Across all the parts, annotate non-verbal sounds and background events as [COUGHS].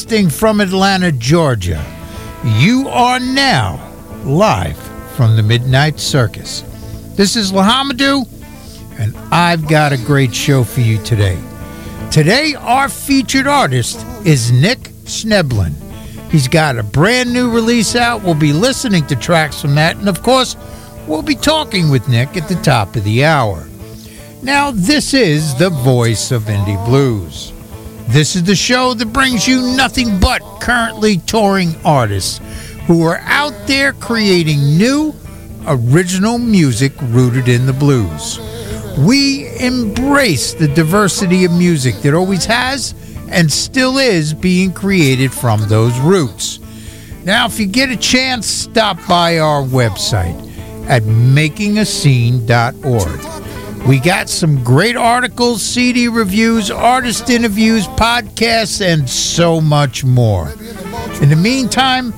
Broadcasting from Atlanta, Georgia. You are now live from the Midnight Circus. This is Lahamadou, and I've got a great show for you today. Today, our featured artist is Nick Schnebelen. He's got a brand new release out. We'll be listening to tracks from that, and of course, we'll be talking with Nick at the top of the hour. Now, this is the voice of Indie Blues. This is the show that brings you nothing but currently touring artists who are out there creating new, original music rooted in the blues. We embrace the diversity of music that always has and still is being created from those roots. Now, if you get a chance, stop by our website at makingascene.org. We got some great articles, CD reviews, artist interviews, podcasts, and so much more. In the meantime,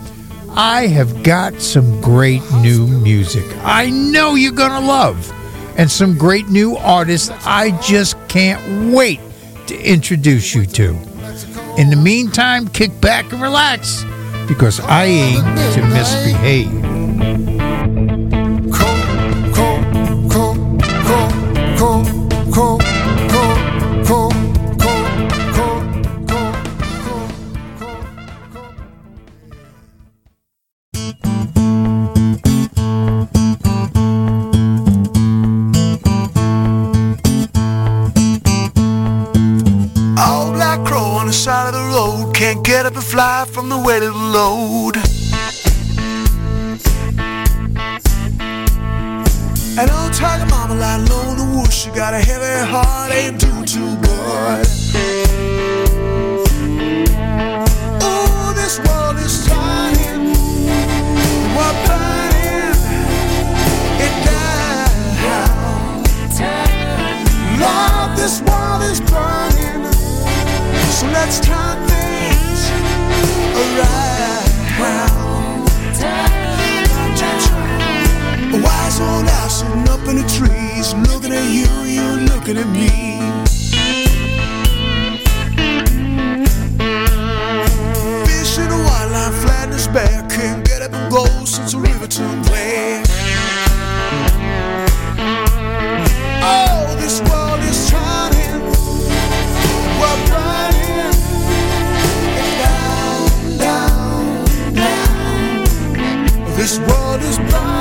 I have got some great new music I know you're going to love, and some great new artists I just can't wait to introduce you to. In the meantime, kick back and relax because I aim to misbehave. Load. An old tiger mama lying low in the woods. She got a heavy heart, ain't doing too good. Oh, this world is trying. We're burning it down. Love, this world is burning. So let's turn a wise old owl sitting up in the trees, looking at you, you looking at me. Fish in a wild line, flat his back, can't get up and go since the river turned black. Oh, this world is turning, we're down, down, down. This world is burning.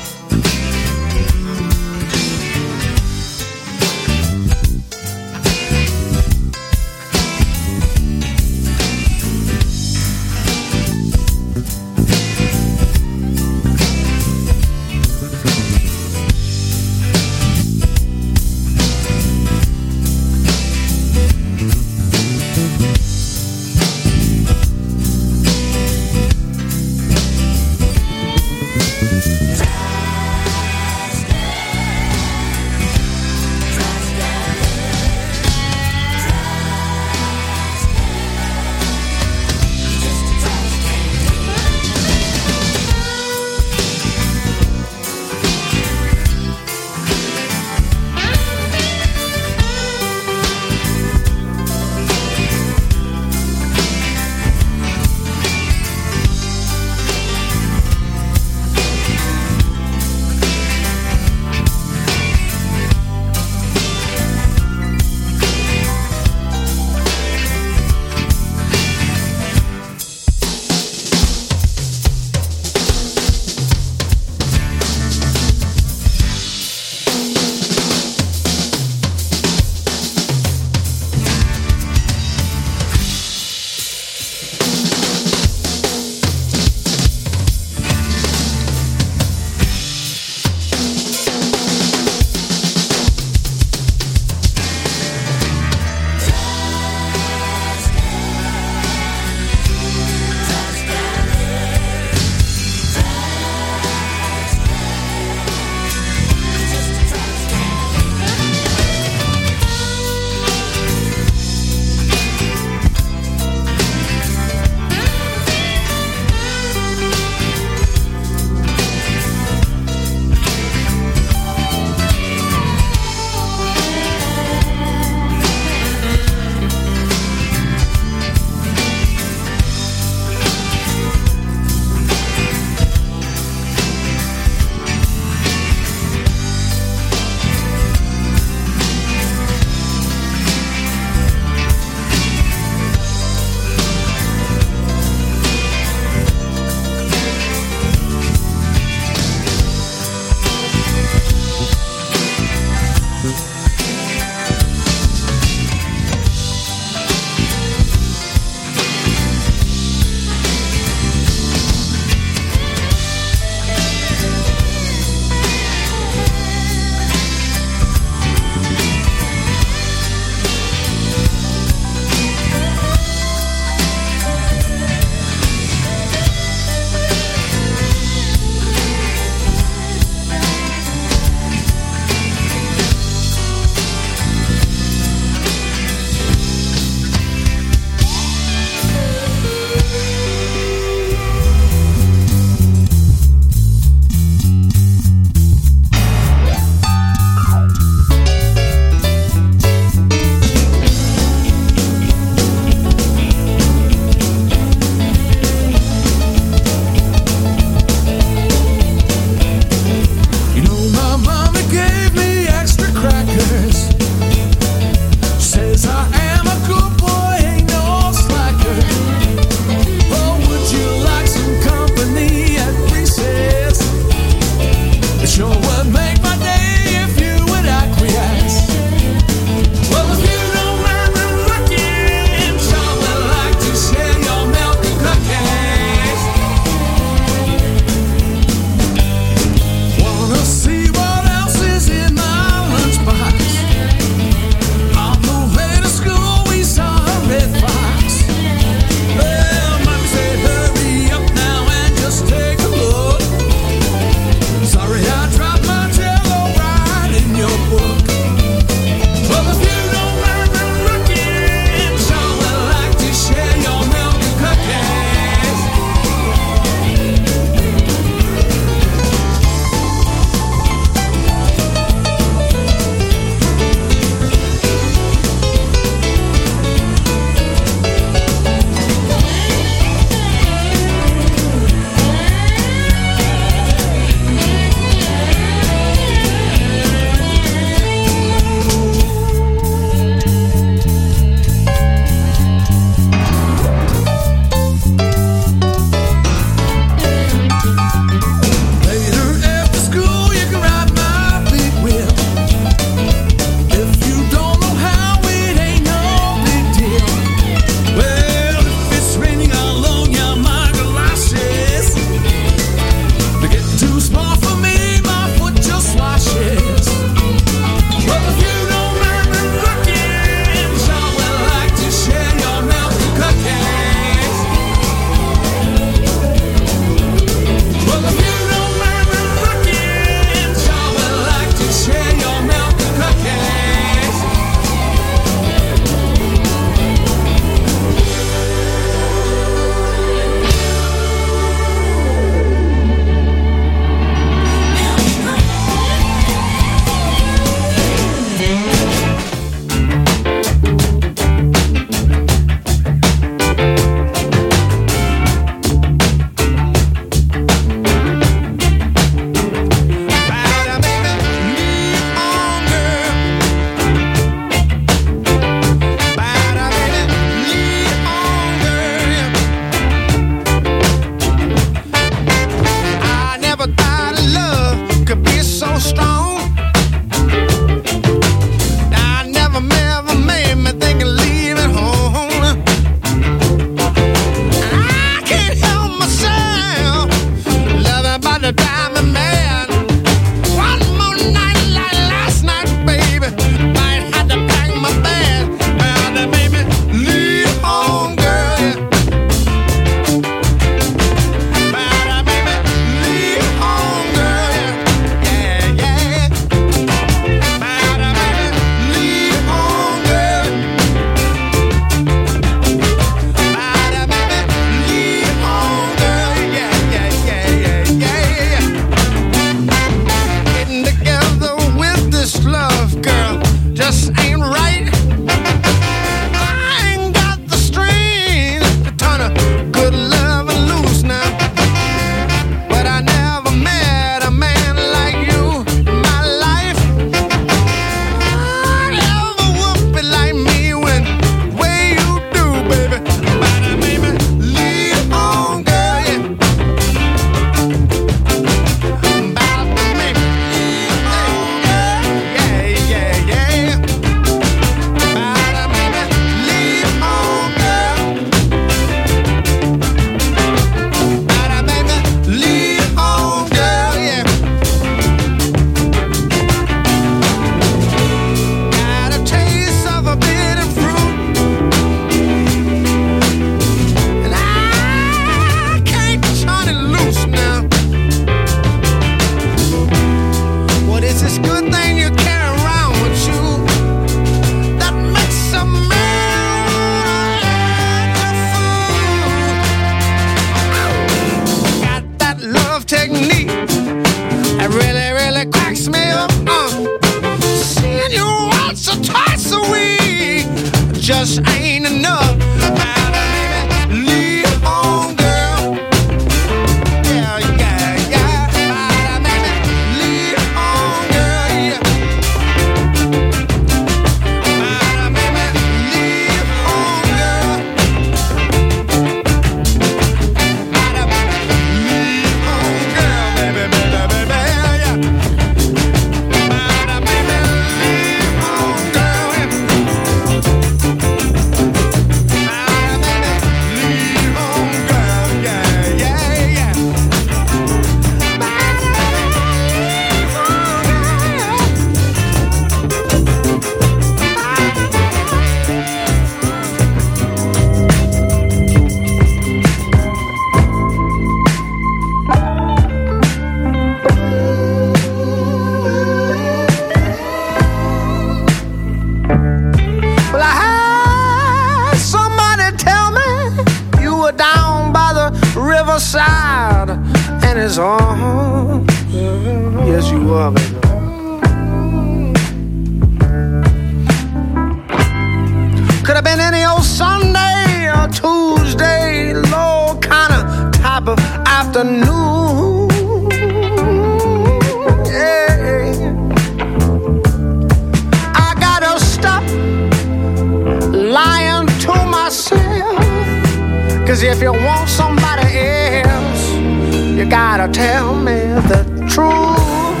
gotta tell me the truth,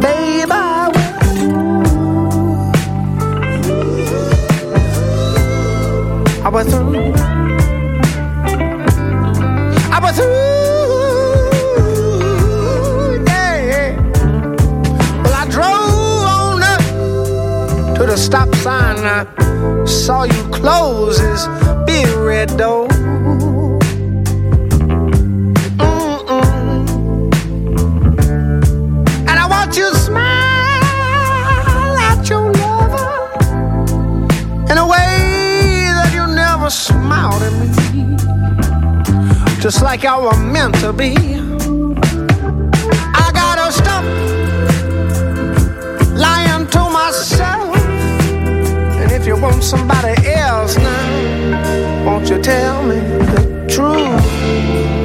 baby. I was through. I was through. Yeah. Well, I drove on up to the stop sign. I saw you close this big red door. never smiled at me, just like I were meant to be. I gotta stop lying to myself. And if you want somebody else now, won't you tell me the truth?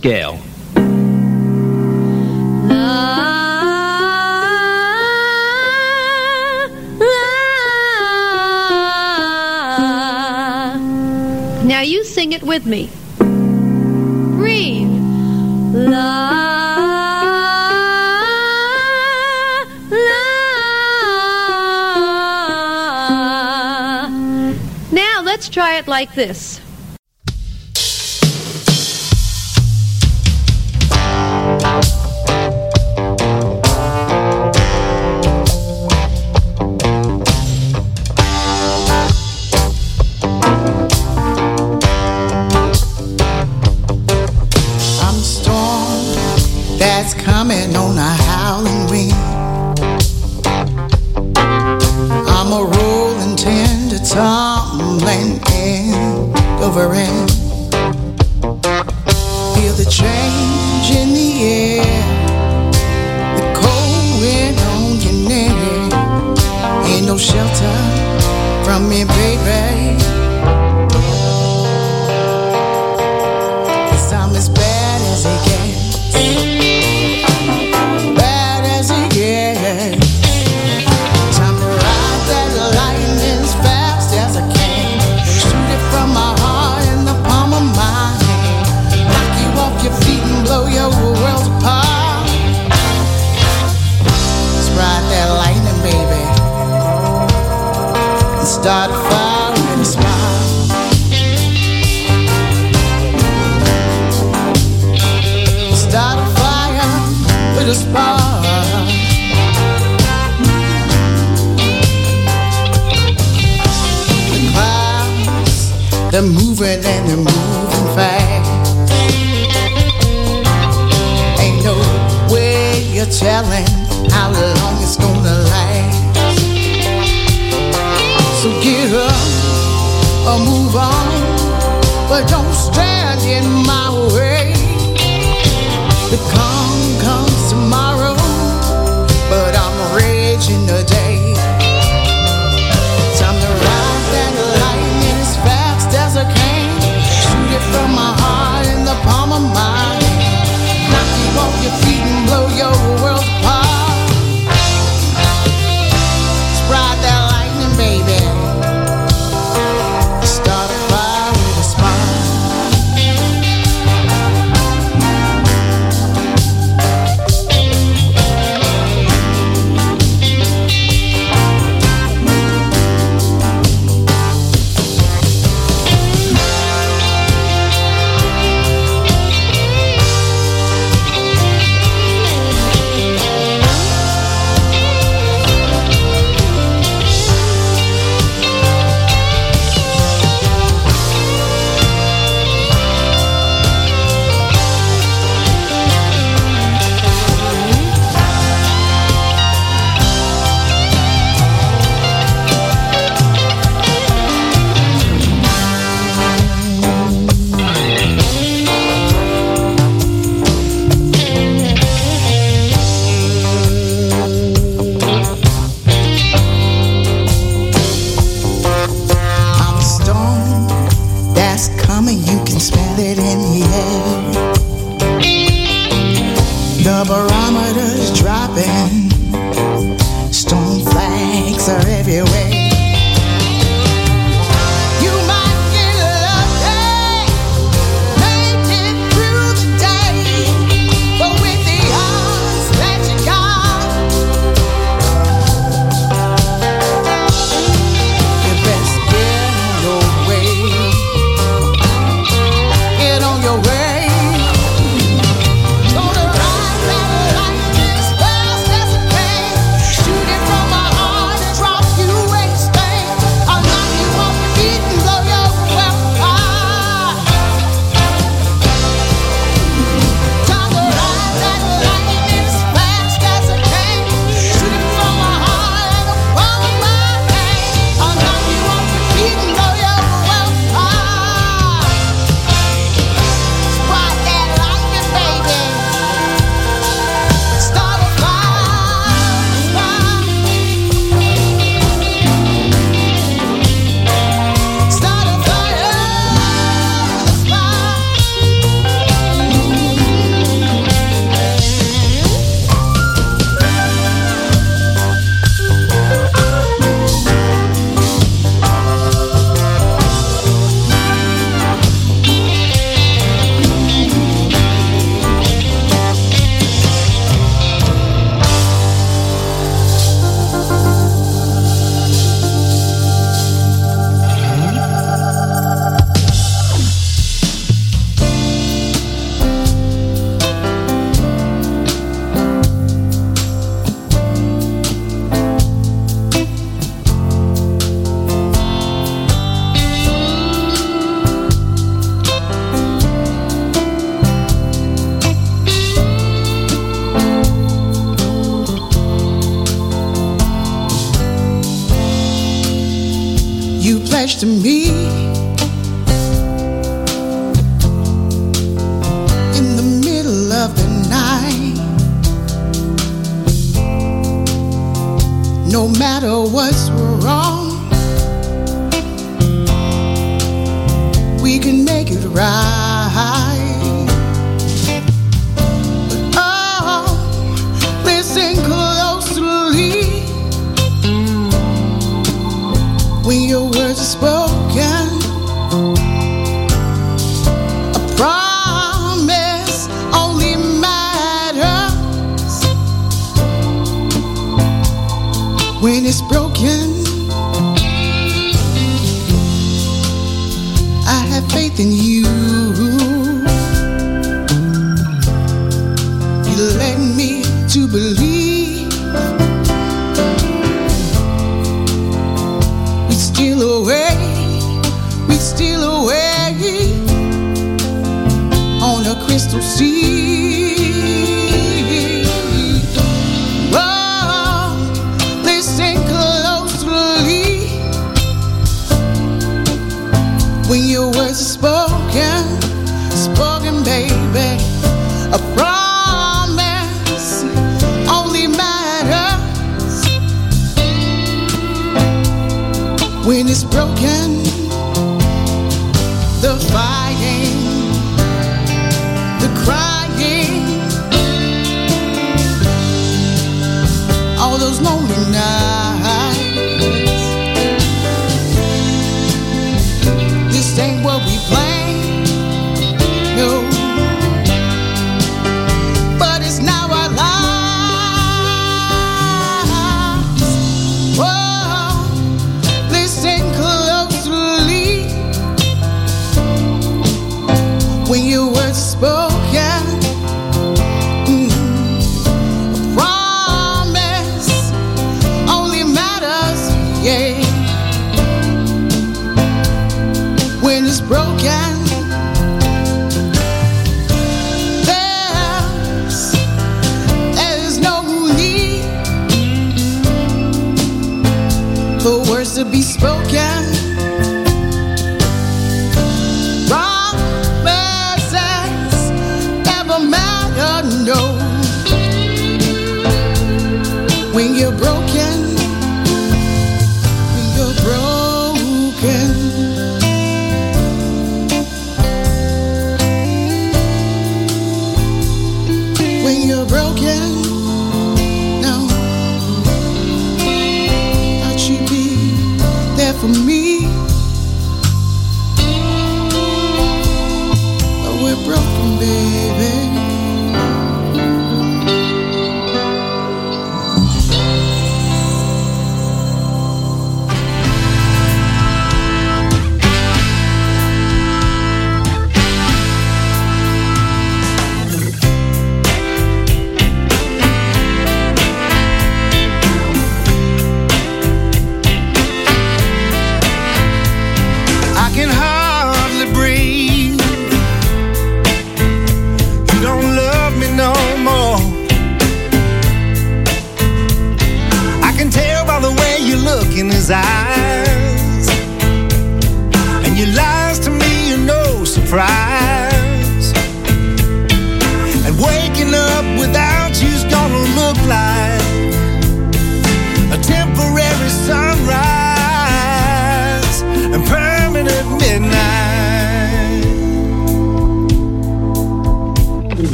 scale. Now you sing it with me. Breathe. La. Now let's try it like this.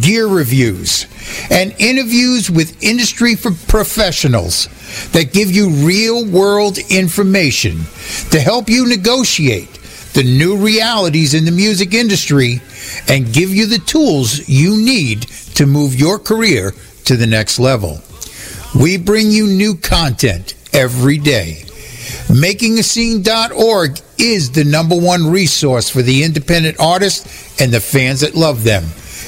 gear reviews, and interviews with industry professionals that give you real world information to help you negotiate the new realities in the music industry and give you the tools you need to move your career to the next level. We bring you new content every day. MakingAscene.org is the number one resource for the independent artists and the fans that love them.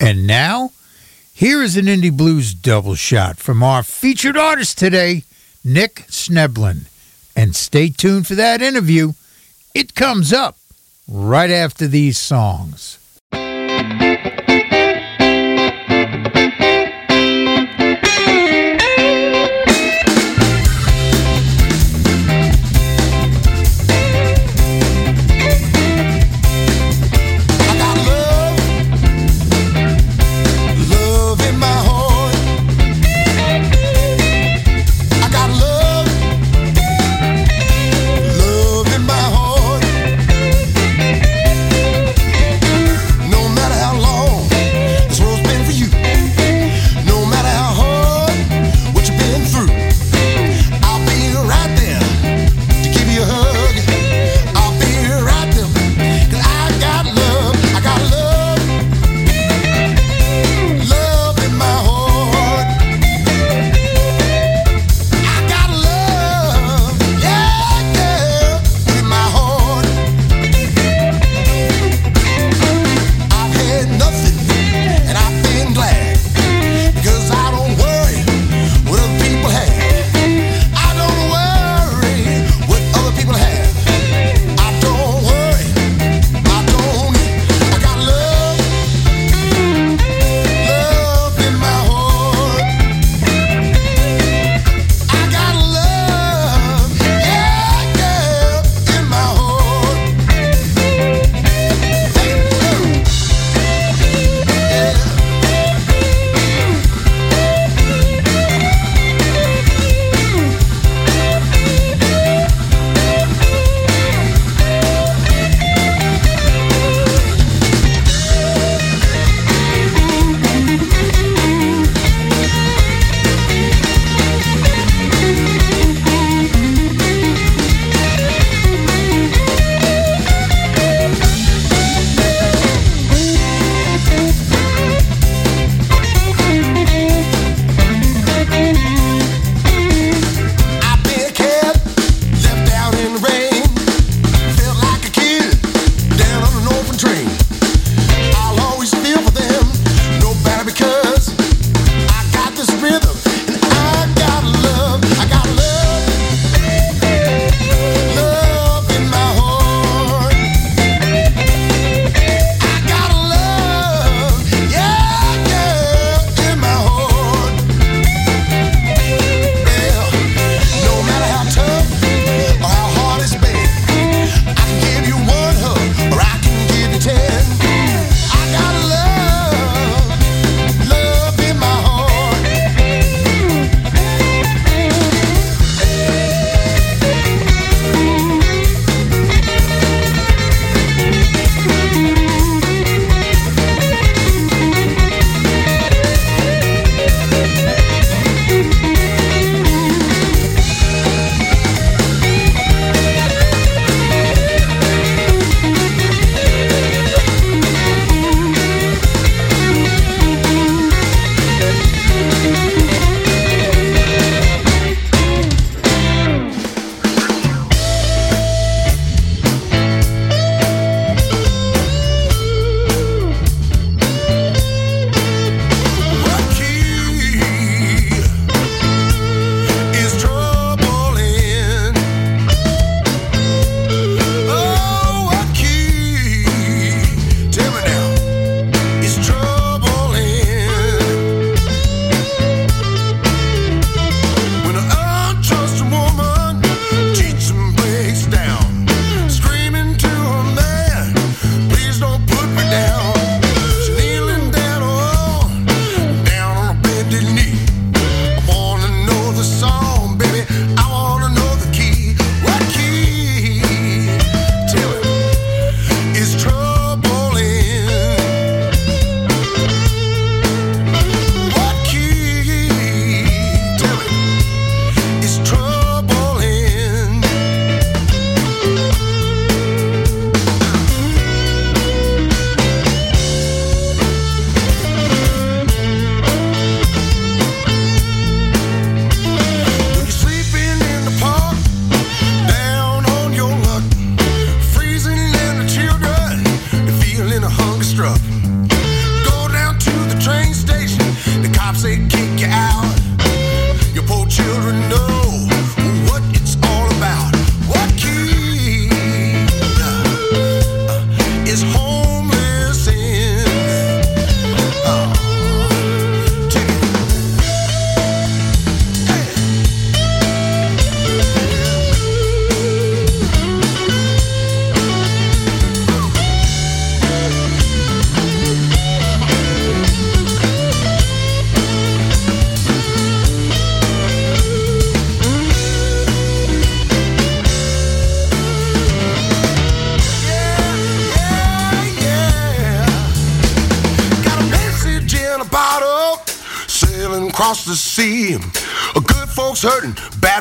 And now, here is an Indie Blues double shot from our featured artist today, Nick Schnebelen. And stay tuned for that interview. It comes up right after these songs.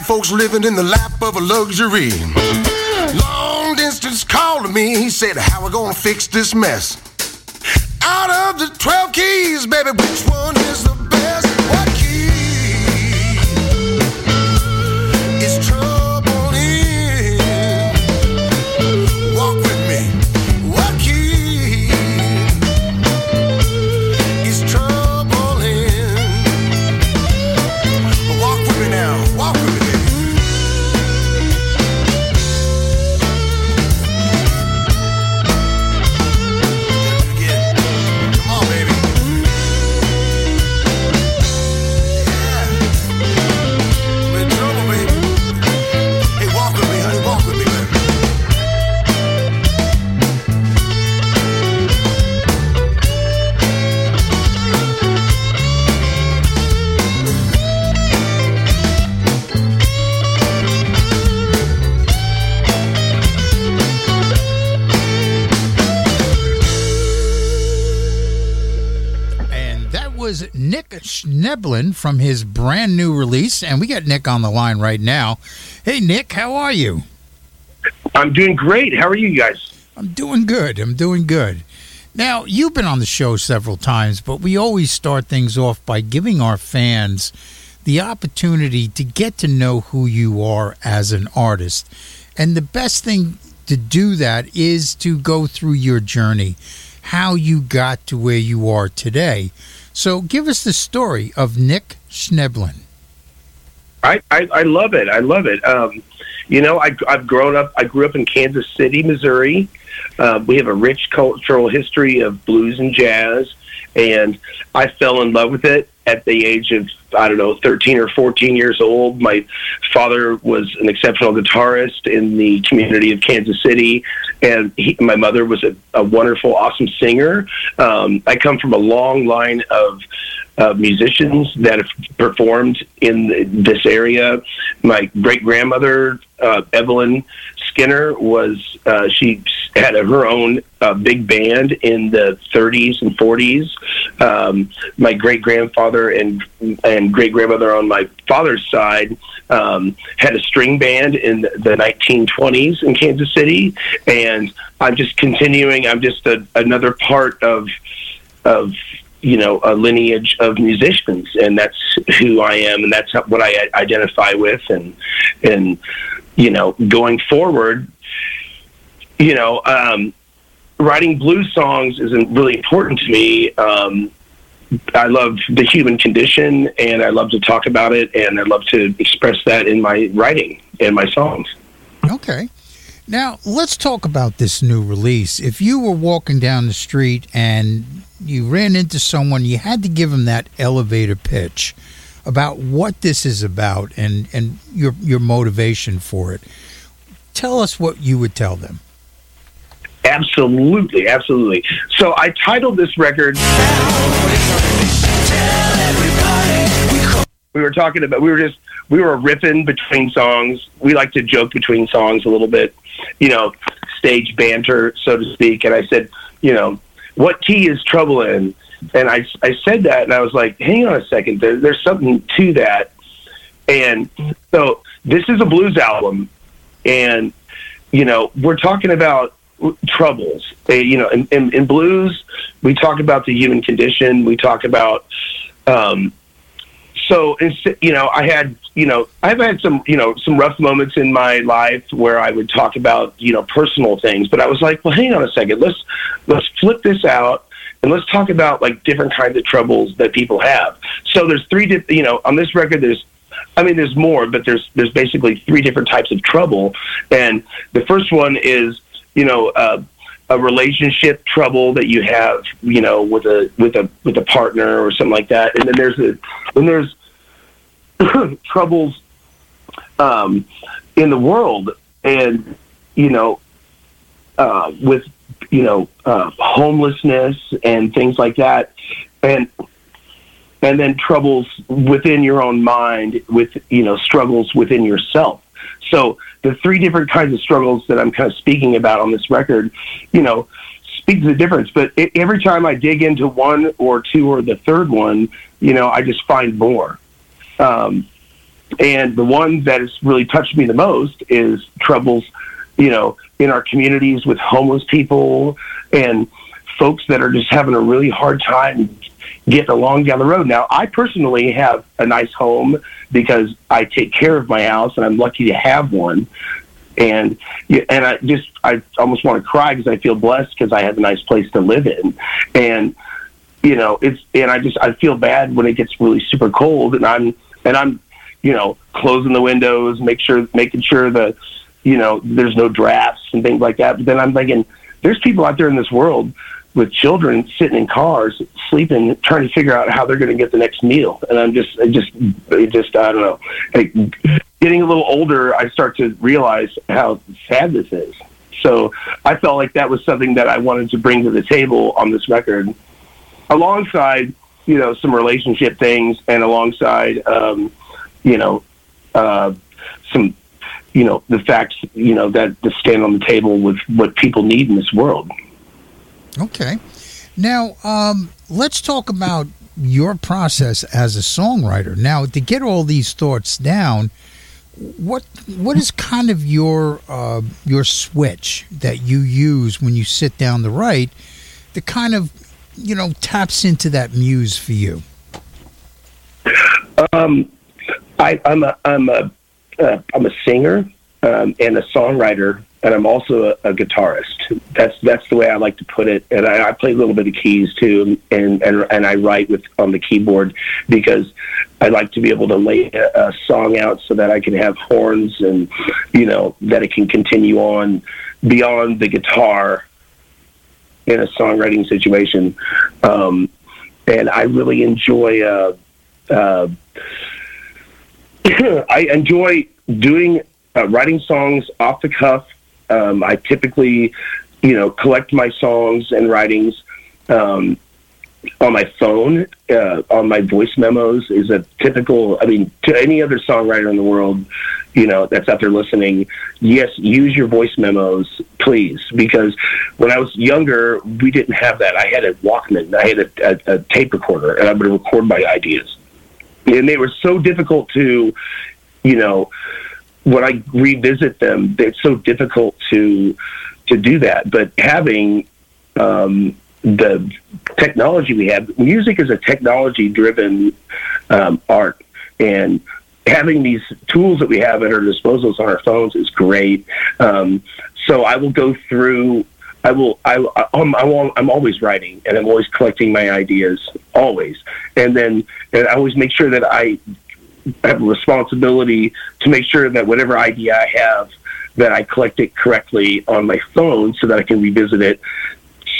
Folks living in the lap of a luxury. Long distance called to me, he said, How we gonna fix this mess? From his brand new release. And we got Nick on the line right now. Hey, Nick, how are you? I'm doing great. How are you guys? I'm doing good. I'm doing good. Now, you've been on the show several times, but we always start things off by giving our fans the opportunity to get to know who you are as an artist. And the best thing to do that is to go through your journey, how you got to where you are today. So give us the story of Nick Schnebelen. I, I, I love it. I love it. Um, you know, I, I've grown up. I grew up in Kansas City, Missouri. Uh, we have a rich cultural history of blues and jazz, and I fell in love with it at the age of I don't know, thirteen or fourteen years old. My father was an exceptional guitarist in the community of Kansas City, and he, my mother was a, a wonderful, awesome singer. Um, I come from a long line of uh, musicians that have performed in this area. My great grandmother, uh, Evelyn Skinner, was uh, she had a, her own uh, big band in the 30s and 40s. Um, my great grandfather and and great grandmother on my father's side um, had a string band in the 1920s in Kansas City, and I'm just continuing. I'm just a, another part of of you know a lineage of musicians, and that's who I am, and that's what I identify with, and and you know going forward, you know. Um, Writing blues songs is really important to me. Um, I love the human condition, and I love to talk about it, and I love to express that in my writing and my songs. Okay. Now, let's talk about this new release. If you were walking down the street and you ran into someone, you had to give them that elevator pitch about what this is about and, and your your motivation for it. Tell us what you would tell them. Absolutely, absolutely. So I titled this record. We were talking about. We were just. We were riffing between songs. We like to joke between songs a little bit, you know, stage banter, so to speak. And I said, you know, what key is trouble in? And I, I said that, and I was like, hang on a second. There, there's something to that. And so this is a blues album, and you know, we're talking about troubles. Uh, you know, in, in, in blues, we talk about the human condition. We talk about, um, so you know, I had, you know, I've had some, you know, some rough moments in my life where I would talk about, you know, personal things. But I was like, well, hang on a second. Let's let's flip this out and let's talk about like different kinds of troubles that people have. So there's three, di- you know, on this record, there's I mean, there's more, but there's there's basically three different types of trouble, and the first one is you know uh, a relationship trouble that you have you know with a with a with a partner or something like that, and then there's a then there's [COUGHS] troubles um, in the world, and you know uh, with you know uh, homelessness and things like that, and and then troubles within your own mind with you know struggles within yourself. So the three different kinds of struggles that i'm kind of speaking about on this record you know speak to the difference. But every time i dig into one or two or the third one you know i just find more Um, and the one that has really touched me the most is troubles, you know, in our communities with homeless people and folks that are just having a really hard time getting along down the road. Now, I personally have a nice home because I take care of my house and I'm lucky to have one. And and I just I almost want to cry because I feel blessed because I have a nice place to live in, and you know it's and I just I feel bad when it gets really super cold and I'm and I'm you know closing the windows, make sure making sure that you know there's no drafts and things like that. But then I'm thinking there's people out there in this world with children sitting in cars, sleeping, trying to figure out how they're going to get the next meal. And I'm just, it just, it just, I don't know. Getting a little older, I start to realize how sad this is. So I felt like that was something that I wanted to bring to the table on this record, alongside, you know, some relationship things, and alongside, um, you know, uh, some, you know, the facts, you know, that to stand on the table with what people need in this world. Okay. Now, um, let's talk about your process as a songwriter. Now, to get all these thoughts down, what what is kind of your uh, your switch that you use when you sit down to write that kind of you know taps into that muse for you? Um, I, I'm a I'm a uh, I'm a singer um, and a songwriter, and I'm also a, a guitarist. That's that's the way I like to put it. And I, I play a little bit of keys too, and and and I write with on the keyboard because I like to be able to lay a, a song out so that I can have horns and you know that it can continue on beyond the guitar in a songwriting situation. Um, and I really enjoy. Uh, uh, [CLEARS THROAT] I enjoy doing uh, writing songs off the cuff. Um, I typically, you know, collect my songs and writings um, on my phone, uh, on my voice memos. Is a typical. I mean, to any other songwriter in the world, you know, that's out there listening. Yes, use your voice memos, please, because when I was younger, we didn't have that. I had a Walkman. I had a, a, a tape recorder, and I would record my ideas, and they were so difficult to, you know when I revisit them, it's so difficult to to do that. But having um, the technology we have, music is a technology-driven um, art, and having these tools that we have at our disposals on our phones is great. Um, so I will go through. I will. I, I'm, I'm always writing, and I'm always collecting my ideas, always. And then, and I always make sure that I have a responsibility to make sure that whatever idea I have, that I collect it correctly on my phone so that I can revisit it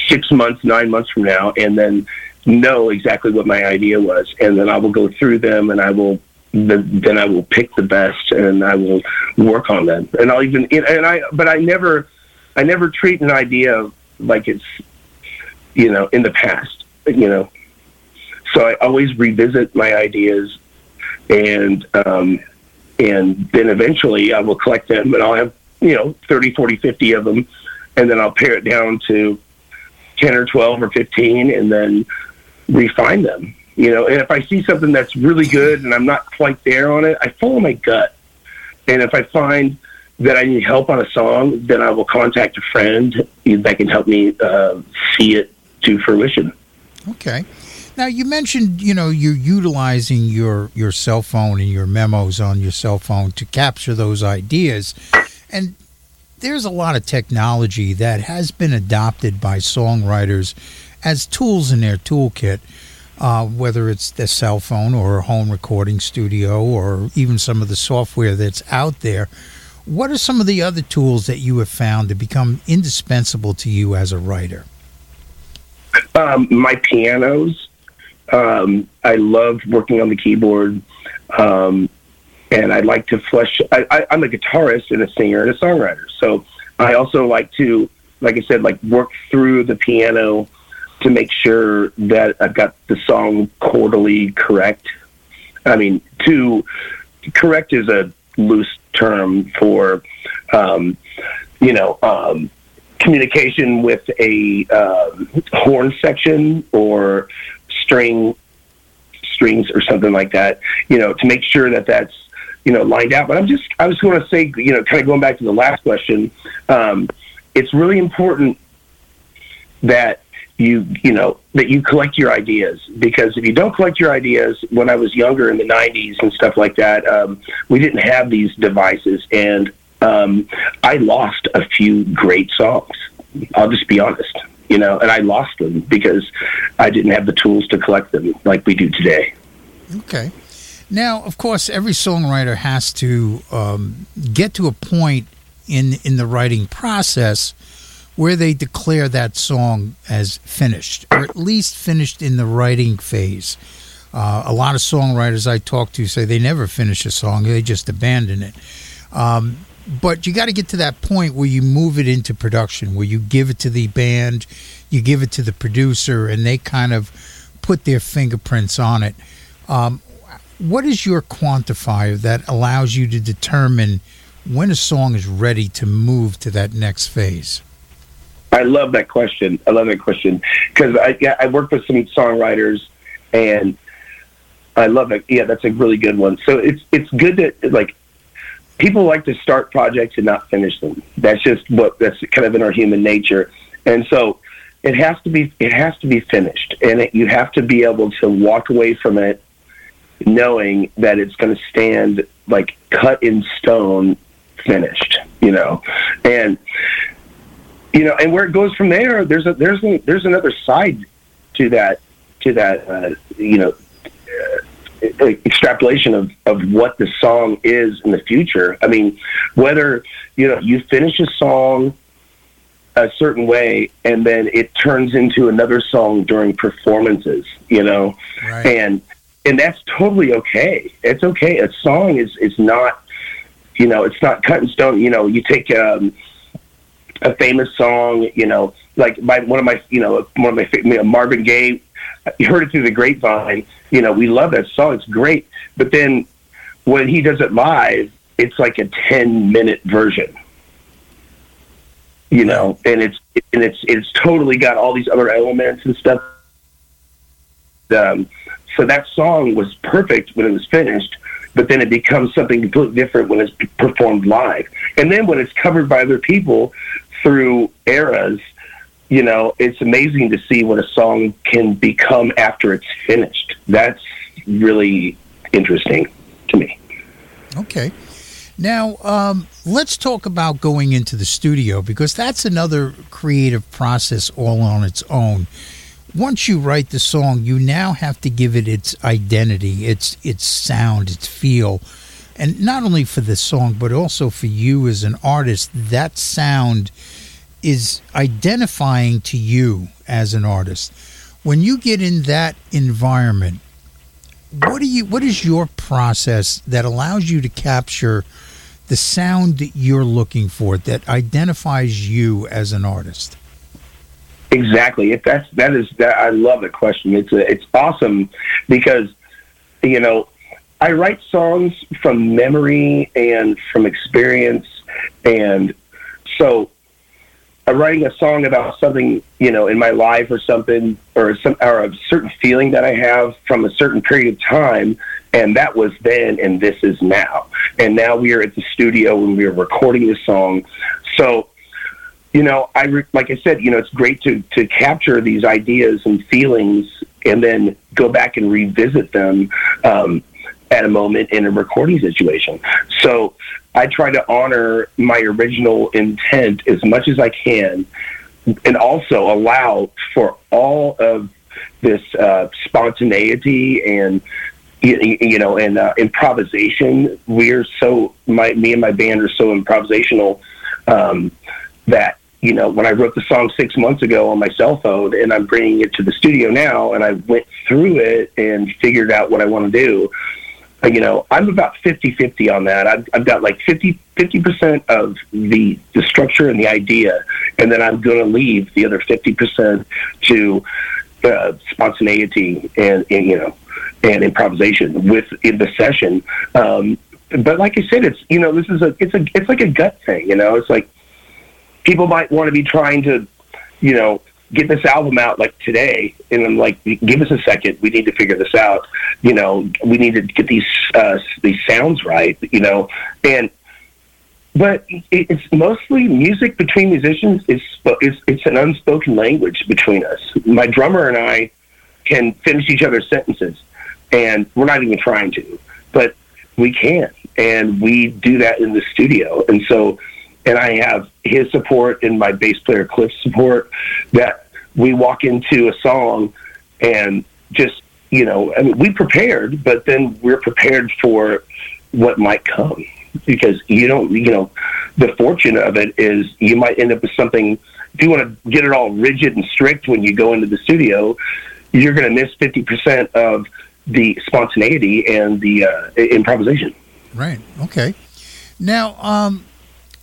six months, nine months from now, and then know exactly what my idea was, and then I will go through them, and I will then I will pick the best, and I will work on them, and I'll even and I but I never I never treat an idea like it's you know in the past, you know. So I always revisit my ideas and um, and then eventually I will collect them and I'll have you know 30 40 50 of them and then I'll pare it down to 10 or 12 or 15 and then refine them you know? And if I see something that's really good and I'm not quite there on it I follow my gut. And if I find that I need help on a song then I will contact a friend that can help me uh, see it to fruition. Okay. Now you mentioned, you know, you're utilizing your your cell phone and your memos on your cell phone to capture those ideas, and there's a lot of technology that has been adopted by songwriters as tools in their toolkit. Uh, whether it's the cell phone or a home recording studio or even some of the software that's out there, what are some of the other tools that you have found to become indispensable to you as a writer? Um, my pianos. Um, I love working on the keyboard, um, and I'd like to flesh. I, I'm a guitarist and a singer and a songwriter, so I also like to, like I said, like work through the piano to make sure that I've got the song chordally correct. I mean, to correct is a loose term for, um, you know, um, communication with a um, horn section or string strings or something like that, you know, to make sure that that's you know lined out. But I'm just I was going to say, you know, kind of going back to the last question, um, it's really important that you you know that you collect your ideas because if you don't collect your ideas when i was younger in the 90s and stuff like that um, we didn't have these devices and um, i lost a few great songs i'll just be honest you know and i lost them because i didn't have the tools to collect them like we do today Okay. Now, of course, every songwriter has to um, get to a point in in the writing process where they declare that song as finished, or at least finished in the writing phase. Uh, a lot of songwriters I talk to say they never finish a song; they just abandon it. Um, but you got to get to that point where you move it into production, where you give it to the band, you give it to the producer, and they kind of put their fingerprints on it. Um, what is your quantifier that allows you to determine when a song is ready to move to that next phase? I love that question. I love that question because I I work with some songwriters, and I love it. Yeah, that's a really good one. So it's it's good that like people like to start projects and not finish them. That's just what that's kind of in our human nature, and so it has to be it has to be finished, and it, you have to be able to walk away from it knowing that it's going to stand like cut in stone, finished. You know, and you know, and where it goes from there, there's a there's a, there's another side to that to that uh, you know uh, extrapolation of of what the song is in the future. I mean, whether you know you finish a song a certain way and then it turns into another song during performances, you know, Right. and and that's totally okay. It's okay. A song is is not you know it's not cut in stone. You know, you take um, a famous song, you know, like my one of my, you know, one of my you know, Marvin Gaye. You heard it through the grapevine. You know, we love that song. It's great. But then when he does it live, it's like a ten minute version. You know, and it's and it's it's totally got all these other elements and stuff. Um, so that song was perfect when it was finished, but then it becomes something completely different when it's performed live. And then when it's covered by other people through eras, you know, it's amazing to see what a song can become after it's finished. That's really interesting to me. Okay. Now, um, let's talk about going into the studio because that's another creative process all on its own. Once you write the song, you now have to give it its identity, its its sound, its feel, and not only for the song but also for you as an artist. That sound is identifying to you as an artist. When you get in that environment, what do you what is your process that allows you to capture the sound that you're looking for that identifies you as an artist Exactly. That's that is that I love the question. It's a, it's awesome because you know I write songs from memory and from experience, and so I'm writing a song about something you know in my life or something or some or a certain feeling that I have from a certain period of time. And that was then, and this is now. And now we are at the studio and we are recording this song. So you know, I re- like I said, you know, it's great to to capture these ideas and feelings, and then go back and revisit them um, at a moment in a recording situation. So I try to honor my original intent as much as I can, and also allow for all of this uh, spontaneity and you, you know and uh, improvisation. We're so my me and my band are so improvisational um, that you know when I wrote the song six months ago on my cell phone and I'm bringing it to the studio now and I went through it and figured out what I want to do. You know, I'm about 50-50 on that. I've, I've got like 50 percent of the the structure and the idea, and then I'm going to leave the other fifty percent to uh, spontaneity and, and you know and improvisation with in the session. Um, but like I said, it's you know this is a it's a it's like a gut thing. You know, it's like people might want to be trying to, you know, get this album out like today, and I'm like, give us a second. We need to figure this out. You know, we need to get these uh, these sounds right. You know, and but it, it's mostly music between musicians. It's, it's it's an unspoken language between us. My drummer and I can finish each other's sentences, and we're not even trying to, but we can, and we do that in the studio. And so, and I have his support and my bass player Cliff's support. That we walk into a song and just you know, I mean, we prepared, but then we're prepared for what might come because you don't, you know, the fortune of it is you might end up with something. If you want to get it all rigid and strict when you go into the studio, you're going to miss fifty percent of the spontaneity and the uh, improvisation. Right. Okay. Now, um,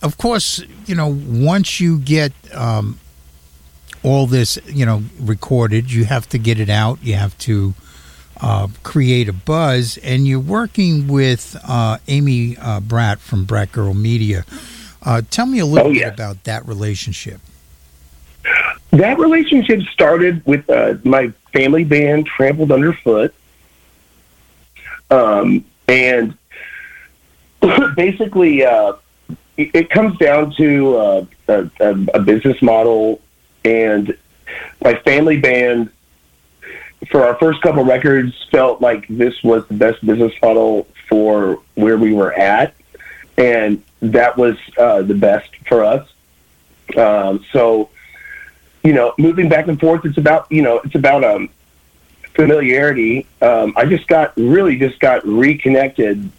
of course, you know, once you get um, all this, you know, recorded, you have to get it out. You have to uh, create a buzz, and you're working with uh, Amy uh, Bratt from Bratt Girl Media. Uh, tell me a little Oh, bit about that relationship. That relationship started with uh, my family band, Trampled Underfoot. Um, and [CLEARS THROAT] basically, uh, it, comes down to uh, a, a, a business model. And my family band, for our first couple records, felt like this was the best business model for where we were at. And that was uh, the best for us. Um, so, you know, moving back and forth, it's about, you know, it's about um, familiarity. Um, I just got, really just got reconnected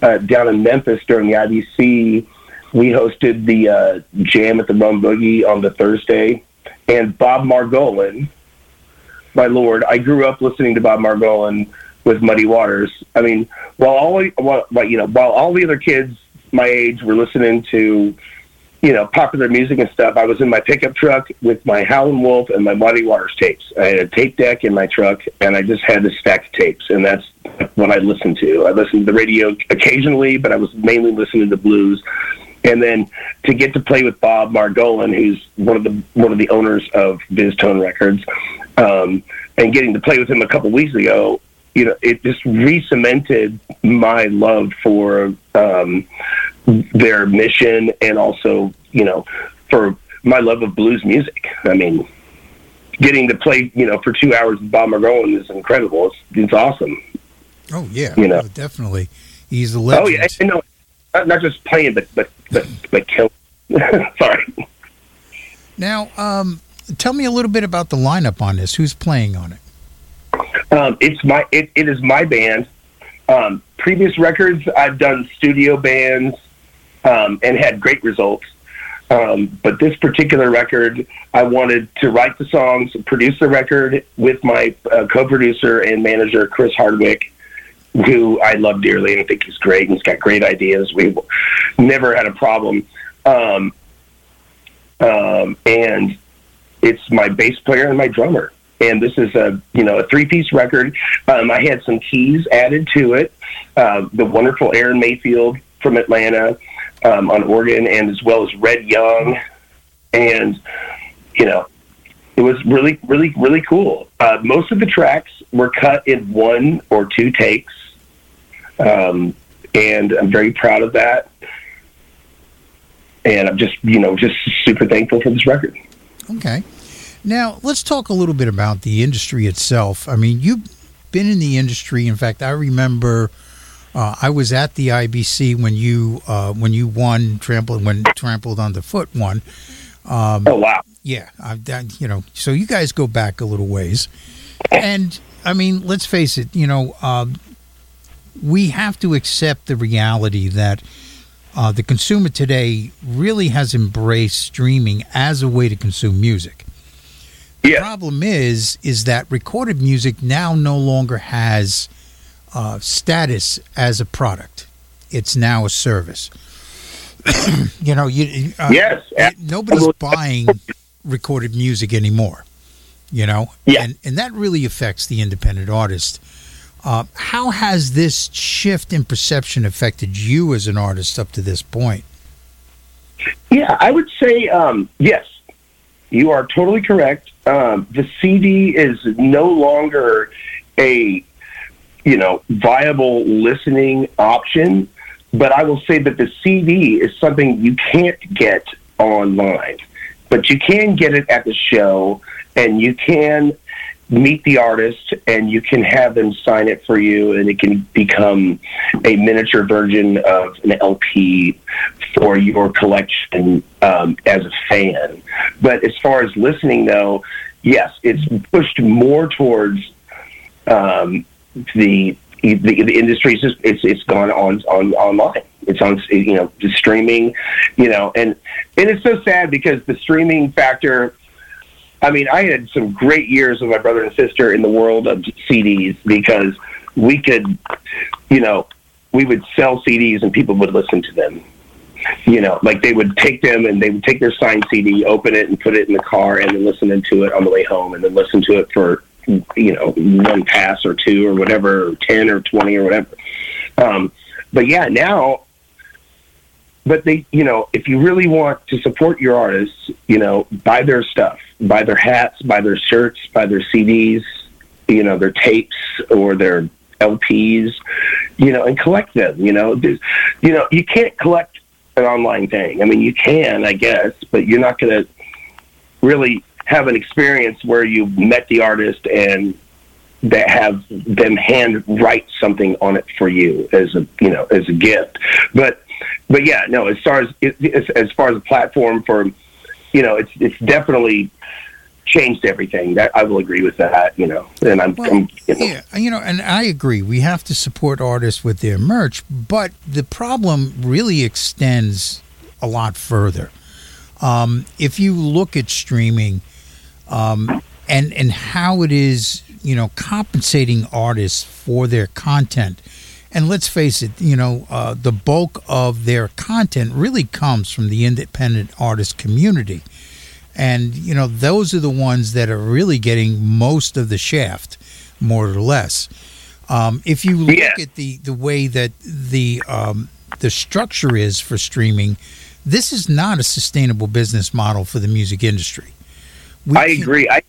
uh, down in Memphis during the IBC. We hosted the uh, Jam at the Rum Boogie on the Thursday. And Bob Margolin, my lord, I grew up listening to Bob Margolin with Muddy Waters. I mean, while all, while, you know, while all the other kids my age were listening to, you know, popular music and stuff, I was in my pickup truck with my Howlin' Wolf and my Muddy Waters tapes. I had a tape deck in my truck, and I just had a stack of tapes, and that's what I listened to. I listened to the radio occasionally, but I was mainly listening to blues. And then to get to play with Bob Margolin, who's one of the one of the owners of VizzTone Records, um, and getting to play with him a couple weeks ago, you know, it just re-cemented my love for um, their mission and also, you know, for my love of blues music. I mean, getting to play, you know, for two hours with Bob Margolin is incredible. It's, it's awesome. Oh yeah, You know. oh, definitely. He's a legend. Oh yeah, no, not, not just playing, but but but, but killing. [LAUGHS] Sorry. Now, um, tell me a little bit about the lineup on this. Who's playing on it? Um, it's my it, it is my band. Um, previous records I've done studio bands um, and had great results. Um, but this particular record, I wanted to write the songs, produce the record with my uh, co-producer and manager Chris Hardwick, who I love dearly and think he's great and he's got great ideas. We've never had a problem. Um, um, and it's my bass player and my drummer. And this is a you know a three piece record. Um, I had some keys added to it. Uh, the wonderful Aaron Mayfield from Atlanta um, on organ, and as well as Red Young, and you know it was really really really cool. Uh, most of the tracks were cut in one or two takes, um, and I'm very proud of that. And I'm just you know just super thankful for this record. Okay. Now, let's talk a little bit about the industry itself. I mean, you've been in the industry. In fact, I remember uh, I was at the IBC when you uh, when you won trampled when trampled underfoot won. Um, oh wow! Yeah, I've done. You know, so you guys go back a little ways, and I mean, let's face it. You know, um, we have to accept the reality that. Uh, the consumer today really has embraced streaming as a way to consume music. The problem is, is that recorded music now no longer has uh, status as a product. It's now a service. [CLEARS THROAT] you know, you uh, Yes, nobody's buying recorded music anymore. You know, Yeah. and and that really affects the independent artist. Uh, how has this shift in perception affected you as an artist up to this point? Yeah, I would say um, yes. You are totally correct. um, the CD is no longer a you know viable listening option. But I will say that the CD is something you can't get online, but you can get it at the show, and you can meet the artist and you can have them sign it for you and it can become a miniature version of an LP for your collection um, as a fan. But as far as listening though, yes, it's pushed more towards um, the, the the industry. It's just, it's it's gone on on online. It's on you know the streaming, you know, and and it's so sad because the streaming factor. I mean, I had some great years with my brother and sister in the world of CDs because we could, you know, we would sell CDs and people would listen to them. You know, like they would take them and they would take their signed CD, open it, and put it in the car, and then listen to it on the way home, and then listen to it for you know one pass or two or whatever, or ten or twenty or whatever. Um, but yeah, now but they you know if you really want to support your artists you know buy their stuff buy their hats buy their shirts buy their cds you know their tapes or their lps you know and collect them you know. There's, you know you can't collect an online thing. I mean you can i guess but you're not going to really have an experience where you met the artist and that have them hand write something on it for you as a you know as a gift. But but yeah no as far as as, as far as a platform for you know it's it's definitely changed everything that i will agree with that you know and i'm, Well, I'm you know, Yeah, you know, and I agree. We have to support artists with their merch, but the problem really extends a lot further. Um, if you look at streaming um, and and how it is, you know, compensating artists for their content, and let's face it, you know, uh, the bulk of their content really comes from the independent artist community. And, you know, those are the ones that are really getting most of the shaft, more or less. Um, if you look Yeah. at the, the way that the um, the structure is for streaming, this is not a sustainable business model for the music industry. We I can- agree. I.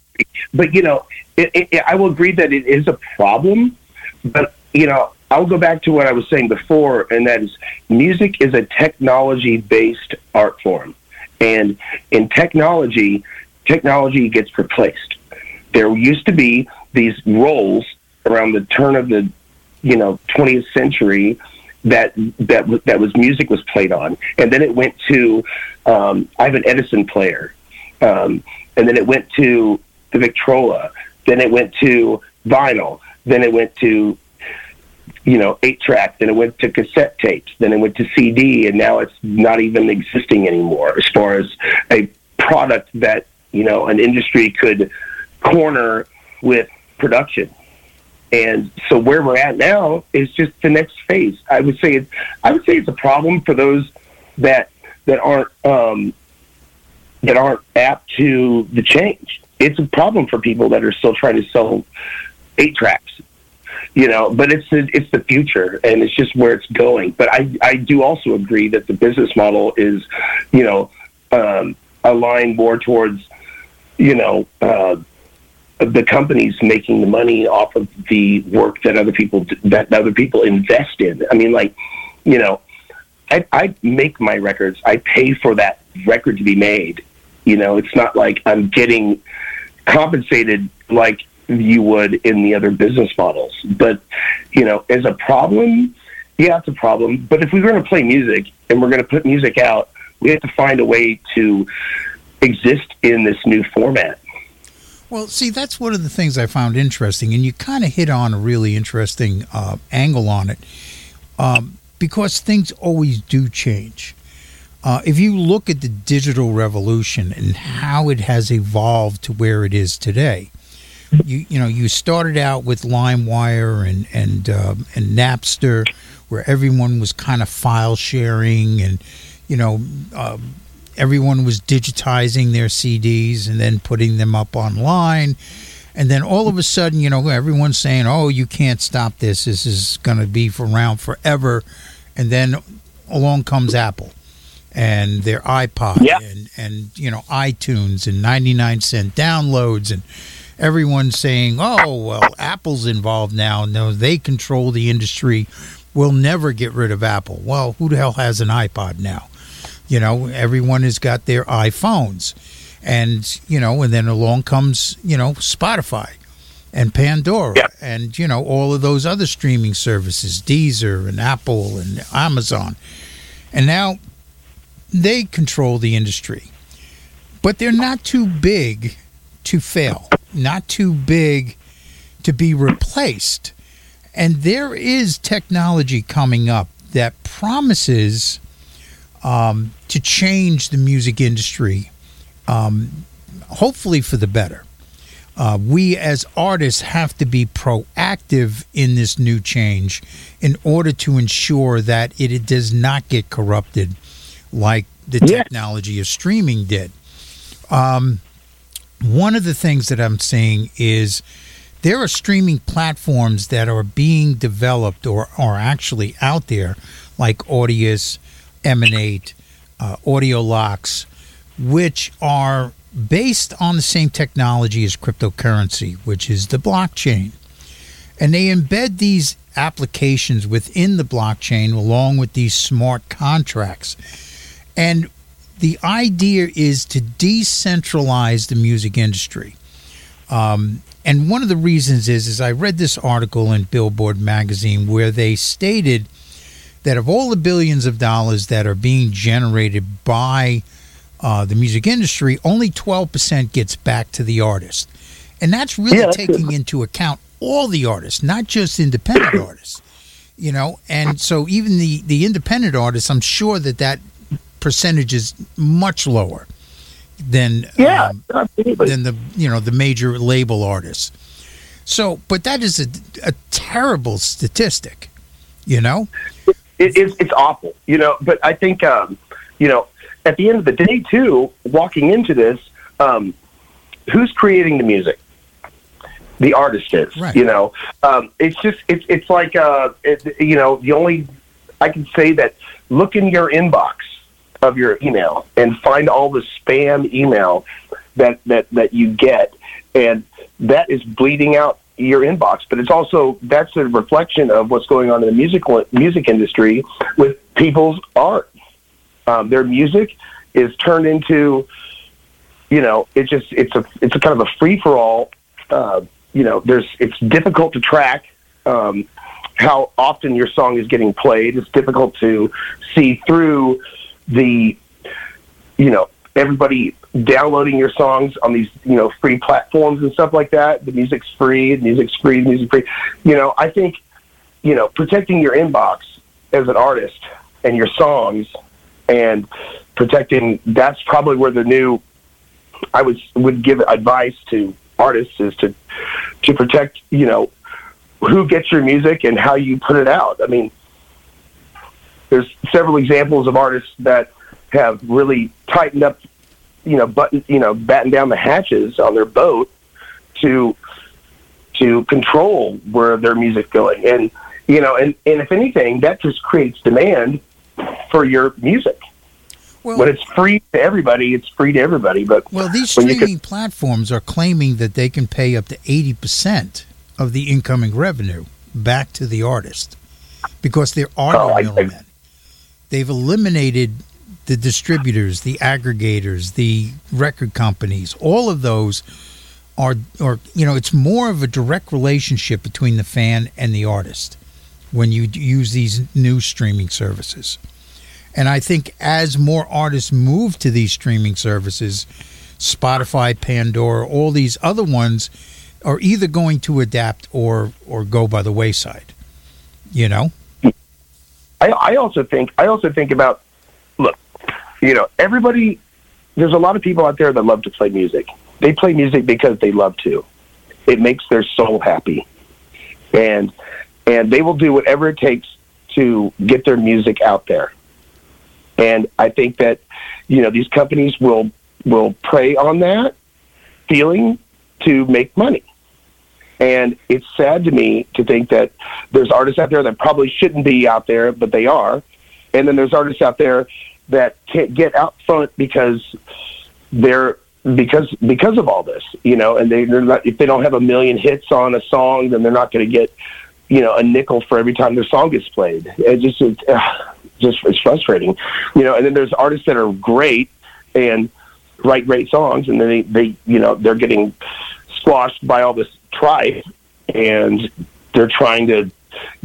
But you know, it, it, I will agree that it is a problem. But you know, I'll go back to what I was saying before, and that is, music is a technology-based art form, and in technology, technology gets replaced. There used to be these rolls around the turn of the, you know, 20th century that that that was music was played on, and then it went to um, I have an Edison player, um, and then it went to the Victrola, then it went to vinyl, then it went to you know eight track, then it went to cassette tapes, then it went to CD, and now it's not even existing anymore as far as a product that you know an industry could corner with production. And so where we're at now is just the next phase. I would say I would say it's a problem for those that that aren't um, that aren't apt to the change. It's a problem for people that are still trying to sell eight tracks, you know. But it's the, it's the future, and it's just where it's going. But I I do also agree that the business model is, you know, um, aligned more towards, you know. Uh, the companies making the money off of the work that other people that other people invest in. I mean, like, you know, I, I make my records. I pay for that record to be made. You know, it's not like I'm getting compensated like you would in the other business models. But you know, as a problem, yeah, it's a problem. But if we we're going to play music and we're going to put music out, we have to find a way to exist in this new format. Well, see, that's one of the things I found interesting, and you kind of hit on a really interesting uh, angle on it, um, because things always do change. Uh, if you look at the digital revolution and how it has evolved to where it is today, you you know you started out with LimeWire and and um, and Napster, where everyone was kind of file sharing and you know um, everyone was digitizing their CDs and then putting them up online. And then all of a sudden, you know, everyone's saying, "Oh, you can't stop this. This is going to be around forever." And then along comes Apple, and their iPod Yeah. and and you know iTunes and 99 cent downloads and everyone's saying, "Oh, well, Apple's involved now. No, they control the industry. We'll never get rid of Apple." Well, who the hell has an iPod now? You know, everyone has got their iPhones. And, you know, and then along comes, you know, Spotify and Pandora and, you know, all of those other streaming services, Deezer and Apple and Amazon. And now they control the industry. But they're not too big to fail, not too big to be replaced. And there is technology coming up that promises um, to change the music industry, um, hopefully for the better. Uh, we as artists have to be proactive in this new change in order to ensure that it, it does not get corrupted like the technology of streaming did. Um, one of the things that I'm seeing is there are streaming platforms that are being developed or are actually out there, like Audius, Emanate, uh, Audio Locks, which are based on the same technology as cryptocurrency, which is the blockchain. And they embed these applications within the blockchain along with these smart contracts. And the idea is to decentralize the music industry. Um, and one of the reasons is, is I read this article in Billboard magazine where they stated that of all the billions of dollars that are being generated by uh, the music industry, only 12% gets back to the artist. And that's really Yeah, that's taking into account all the artists, not just independent [COUGHS] artists. You know, and so even the, the independent artists, I'm sure that that percentage is much lower than Yeah, um, than the you know the major label artists. So, but that is a, a terrible statistic, you know. it, it's it's awful, you know. But I think, um, you know, at the end of the day, too, walking into this, um, who's creating the music? The artist is, Right. you know. Um, it's just it's it's like uh, it, you know, the only I can say that look in your inbox of your email and find all the spam email that that that you get, and that is bleeding out your inbox. But it's also that's a reflection of what's going on in the music music industry with people's art. Um, their music is turned into, you know, it's just it's a it's a kind of a free for all. Uh, you know, there's it's difficult to track. Um, how often your song is getting played. It's difficult to see through the, you know, everybody downloading your songs on these, you know, free platforms and stuff like that. The music's free, the music's free, the music's free. You know, I think, you know, protecting your inbox as an artist and your songs and protecting that's probably where the new I would would give advice to artists is to to protect, you know, who gets your music and how you put it out. I mean, there's several examples of artists that have really tightened up, you know, button, you know, batten down the hatches on their boat to to control where their music going. And you know, and and if anything, that just creates demand for your music. Well, When it's free to everybody, it's free to everybody. But Well, these streaming platforms are claiming that they can pay up to 80% of the incoming revenue back to the artist because there are Oh, no middlemen. They've eliminated the distributors, the aggregators, the record companies. All of those are, or you know, it's more of a direct relationship between the fan and the artist when you use these new streaming services. And I think as more artists move to these streaming services, Spotify, Pandora, all these other ones are either going to adapt or or go by the wayside. You know? I, I also think I also think about look, you know, everybody. There's a lot of people out there that love to play music. They play music because they love to. It makes their soul happy, and and they will do whatever it takes to get their music out there. And I think that you know these companies will will prey on that feeling to make money. And it's sad to me to think that there's artists out there that probably shouldn't be out there, but they are. And then there's artists out there that can't get out front because they're because because of all this, you know, and they they're not if they don't have a million hits on a song, then they're not going to get you know a nickel for every time their song gets played. It just it's, uh, just it's frustrating, you know. And then there's artists that are great and write great songs, and then they they you know they're getting squashed by all this tribe, and they're trying to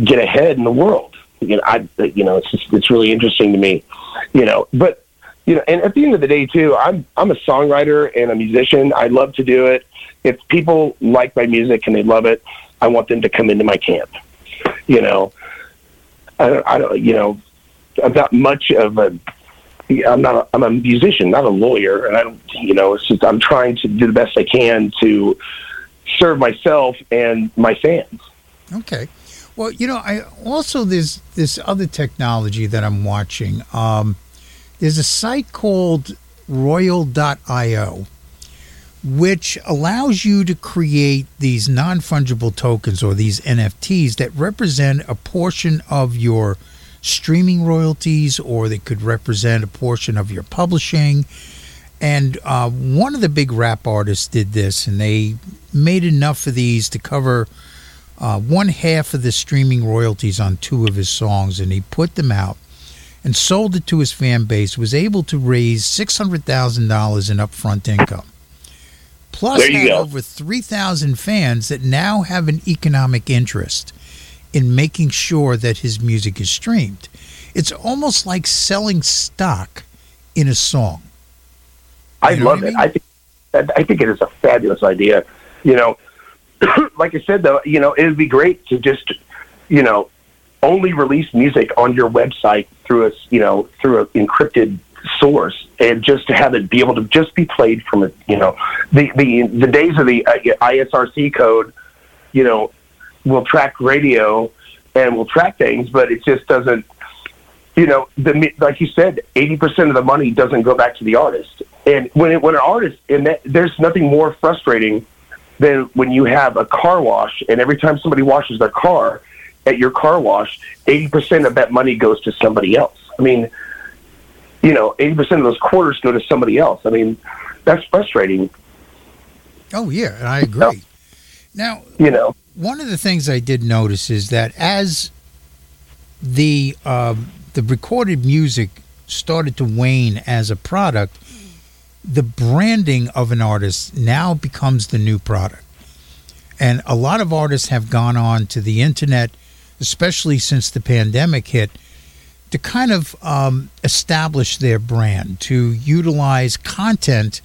get ahead in the world. You know, I you know it's just, it's really interesting to me, you know, but you know, and at the end of the day, too, I'm I'm a songwriter and a musician. I love to do it. If people like my music and they love it, I want them to come into my camp. You know, I don't, I don't you know, I'm not much of a. I'm not. A, I'm a musician, not a lawyer, and I don't. You know, it's just I'm trying to do the best I can to serve myself and my fans. Okay. Well, you know, I also there's this other technology that I'm watching. Um, there's a site called Royal.io, which allows you to create these non fungible tokens or these NFTs that represent a portion of your streaming royalties or they could represent a portion of your publishing. And uh, one of the big rap artists did this, and they made enough of these to cover uh, one half of the streaming royalties on two of his songs, and he put them out and sold it to his fan base. Was able to raise six hundred thousand dollars in upfront income. Plus, had go. over three thousand fans that now have an economic interest in making sure that his music is streamed. It's almost like selling stock in a song. I You love what I it. mean? I think I think it is a fabulous idea. You know, [CLEARS THROAT] like I said though, you know, it would be great to just, you know, only release music on your website through a, you know, through an encrypted source, and just to have it be able to just be played from a, you know, the the the days of the uh, ISRC code, you know, will track radio and will track things, but it just doesn't you know, the like you said, eighty percent of the money doesn't go back to the artist. And when it, when an artist, and that, there's nothing more frustrating than when you have a car wash, and every time somebody washes their car at your car wash, eighty percent of that money goes to somebody else. I mean, you know, eighty percent of those quarters go to somebody else. I mean, that's frustrating. Oh yeah, I agree. Now, You know, one of the things I did notice is that as the um, the recorded music started to wane as a product, the branding of an artist now becomes the new product. And a lot of artists have gone on to the internet, especially since the pandemic hit, to kind of um, establish their brand, to utilize content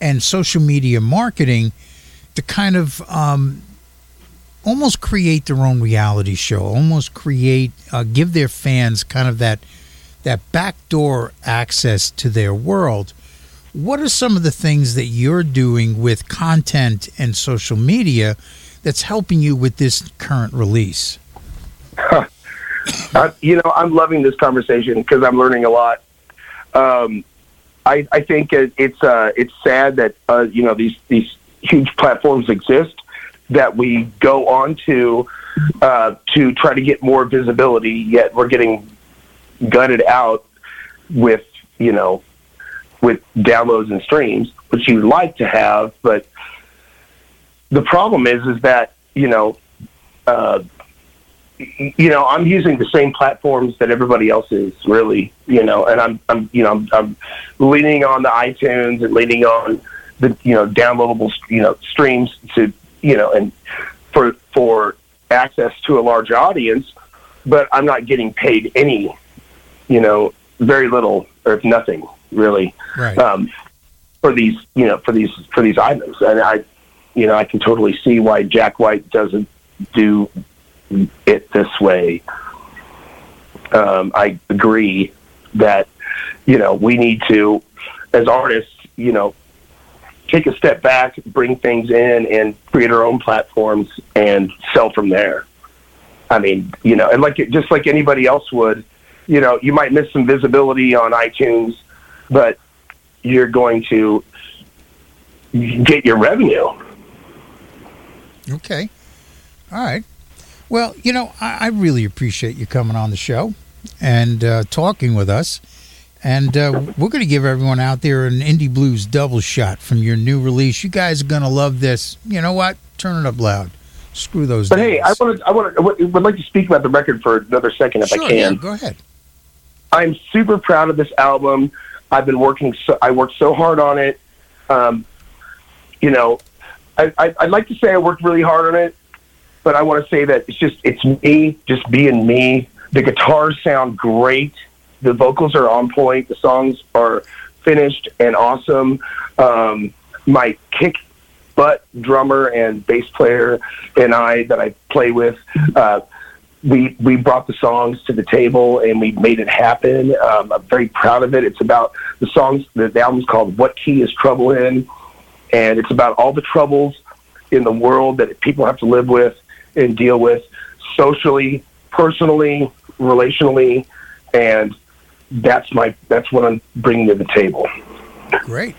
and social media marketing to kind of um, almost create their own reality show, almost create, uh, give their fans kind of that that backdoor access to their world. What are some of the things that you're doing with content and social media that's helping you with this current release? [LAUGHS] uh, you know, I'm loving this conversation because I'm learning a lot. Um, I, I think it, it's uh, it's sad that uh, you know these these huge platforms exist that we go on to uh, to try to get more visibility. Yet we're getting gutted out with you know with downloads and streams, which you'd like to have, but the problem is is that you know. Uh, you know, I'm using the same platforms that everybody else is, really. You know, and I'm, I'm, you know, I'm, I'm leaning on the iTunes and leaning on the, you know, downloadable, you know, streams to, you know, and for for access to a large audience. But I'm not getting paid any, you know, very little or nothing really Right. um, for these, you know, for these for these items. And I, you know, I can totally see why Jack White doesn't do it this way. Um, I agree that you know we need to, as artists, you know, take a step back, bring things in, and create our own platforms and sell from there. I mean, you know, and like just like anybody else would, you know, you might miss some visibility on iTunes, but you're going to get your revenue. Okay. All right. Well, you know, I, I really appreciate you coming on the show and uh, talking with us. And uh, we're going to give everyone out there an Indie Blues double shot from your new release. You guys are going to love this. You know what? Turn it up loud. Screw those. But hey, I want to, I want to, would would like to speak about the record for another second, if Sure, I can. yeah, go ahead. I'm super proud of this album. I've been working. So, I worked so hard on it. Um, you know, I, I, I'd like to say I worked really hard on it, but I want to say that it's just it's me, just being me. The guitars sound great. The vocals are on point. The songs are finished and awesome. Um, my kick butt drummer and bass player and I that I play with. Uh, we we brought the songs to the table and we made it happen. Um, I'm very proud of it. It's about the songs. The, the album's called "What Key Is Trouble In," and it's about all the troubles in the world that people have to live with and deal with socially, personally, relationally, and that's my that's what I'm bringing to the table. Great.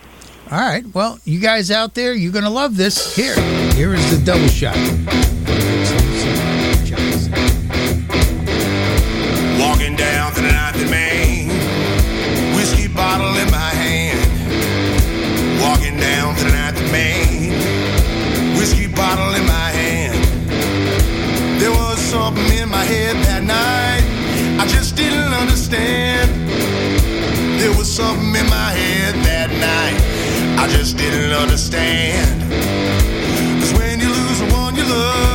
All right. Well, you guys out there, you're going to love this. Here, here is the double shot. Down to the ninth in Main, whiskey bottle in my hand. Walking down to the ninth in Main, whiskey bottle in my hand. There was something in my head that night I just didn't understand. There was something in my head that night I just didn't understand. 'Cause when you lose the one you love,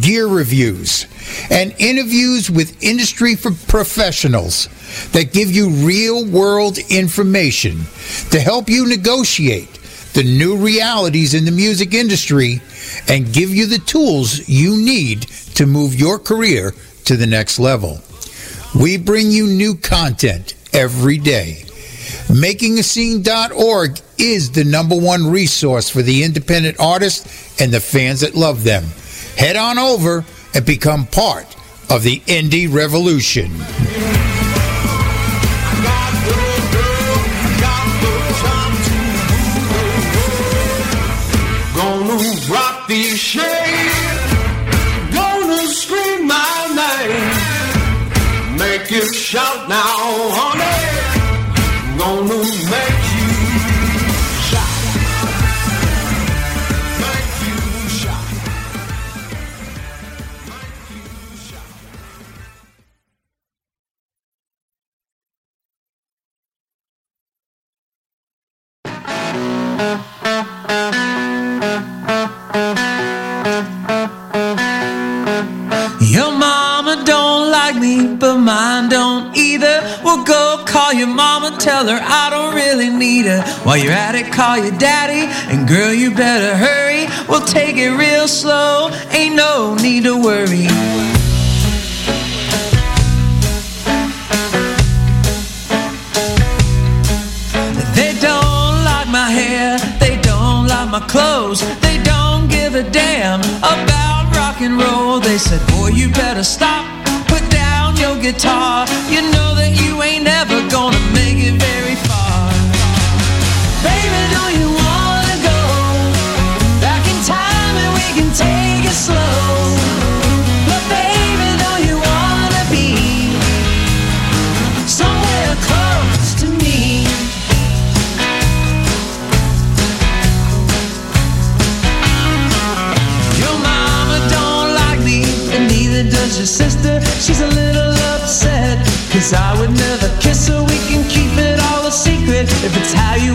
gear reviews, and interviews with industry professionals that give you real world information to help you negotiate the new realities in the music industry and give you the tools you need to move your career to the next level. We bring you new content every day. MakingAScene.org is the number one resource for the independent artists and the fans that love them. Head on over and become part of the Indie Revolution. these shades Gonna scream my name. Make you shout now Your mama don't like me, but mine don't either. We'll go call your mama, tell her I don't really need her. While you're at it, call your daddy, and girl, you better hurry. We'll take it real slow, ain't no need to worry. my clothes. They don't give a damn about rock and roll. They said, Boy, you better stop, put down your guitar. You know that you ain't never gonna make it very far. Baby, do you wanna go back in time and we can take it slow? she's a little upset. Cause I would never kiss her, we can keep it all a secret if it's how you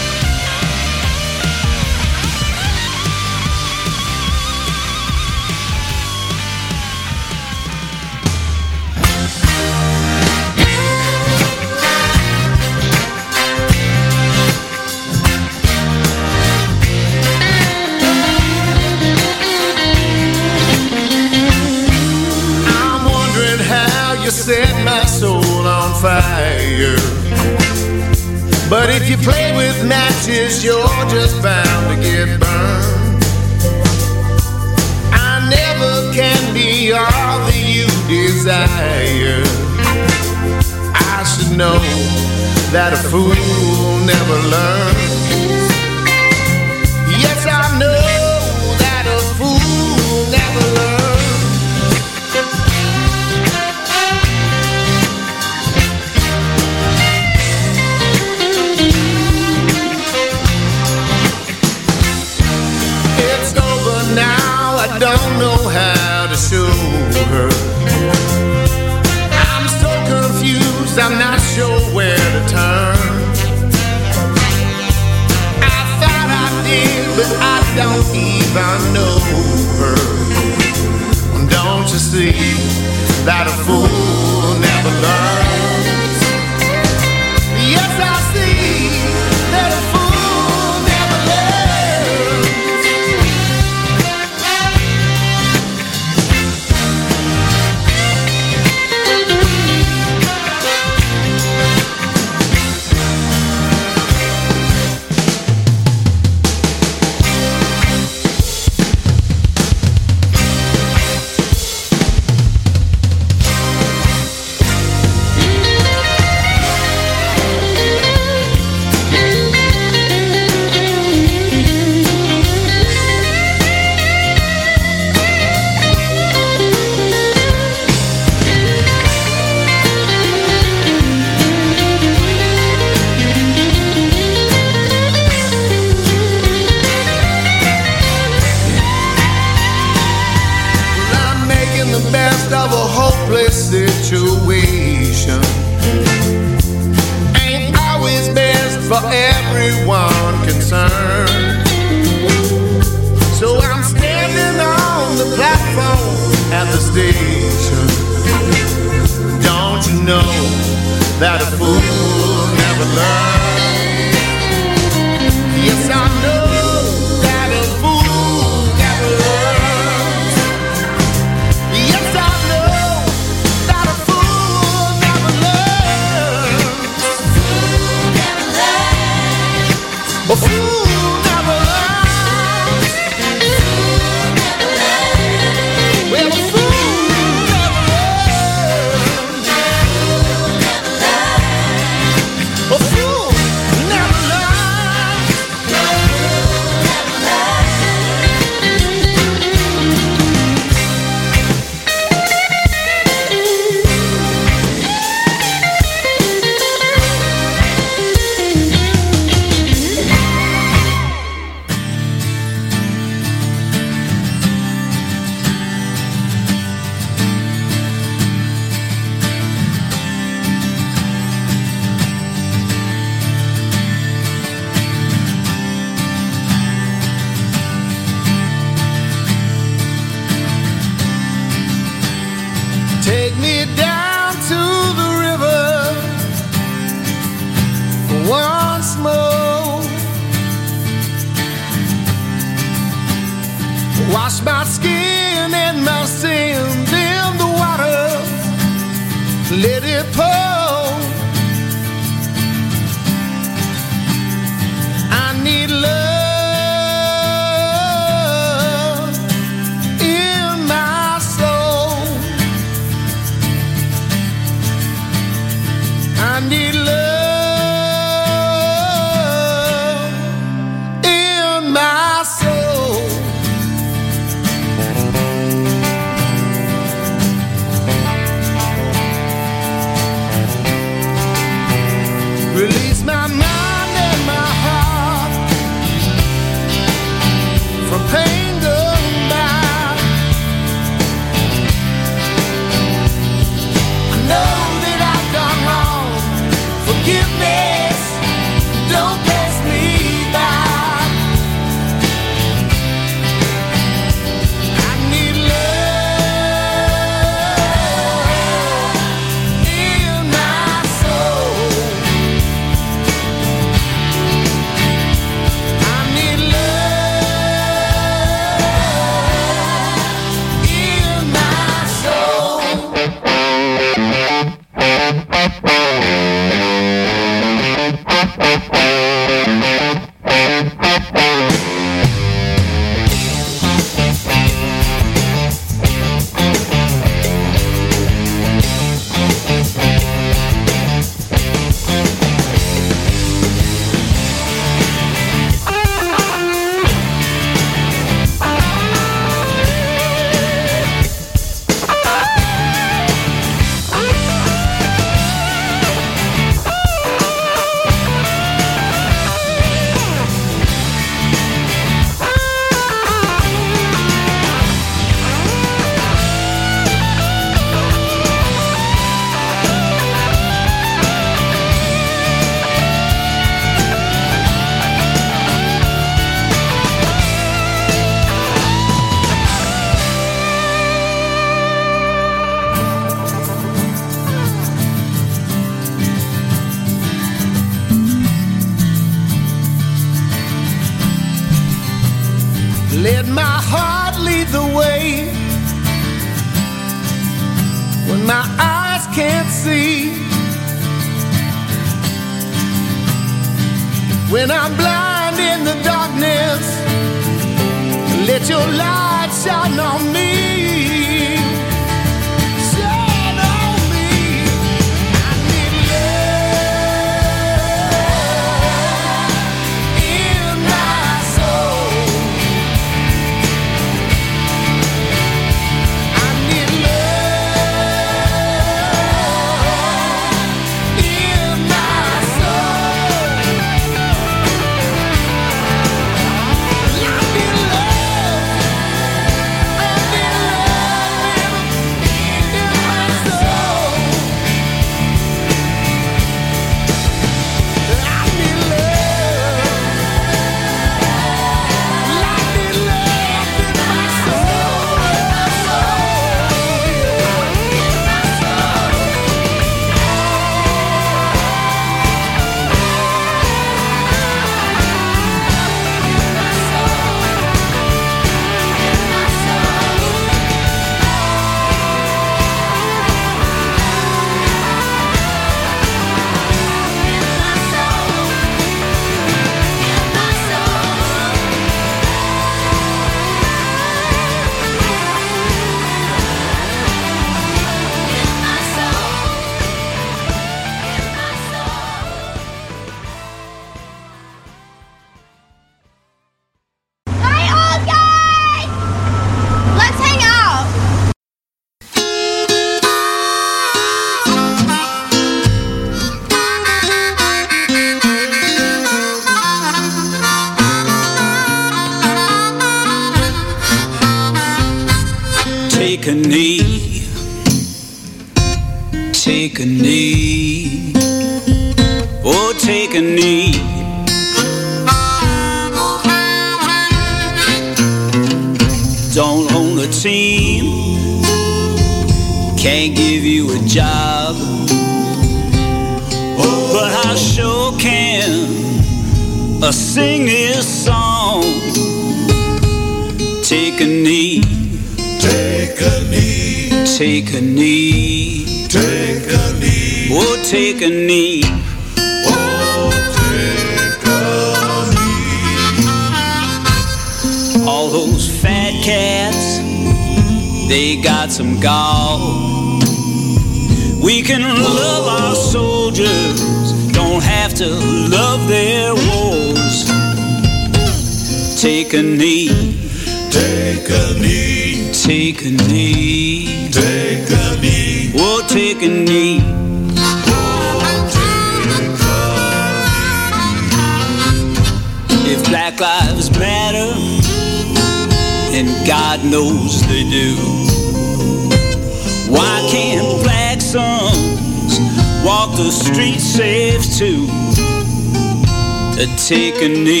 Uh,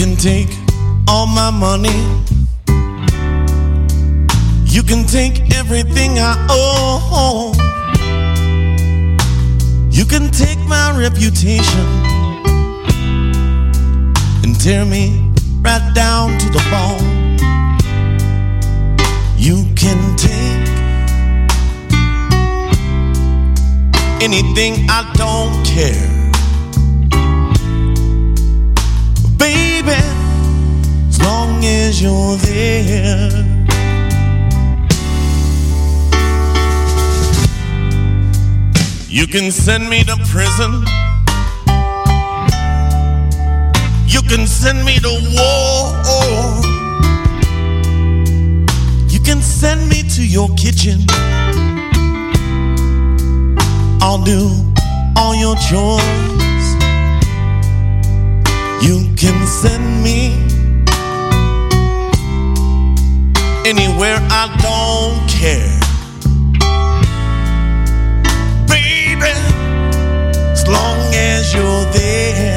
can take all my money. You can take everything I own. You can take my reputation and tear me right down to the bone. You can take anything I don't care. you're there. You can send me to prison. You can send me to war. You can send me to your kitchen. I'll do all your chores. You can send me anywhere, I don't care. Baby, as long as you're there.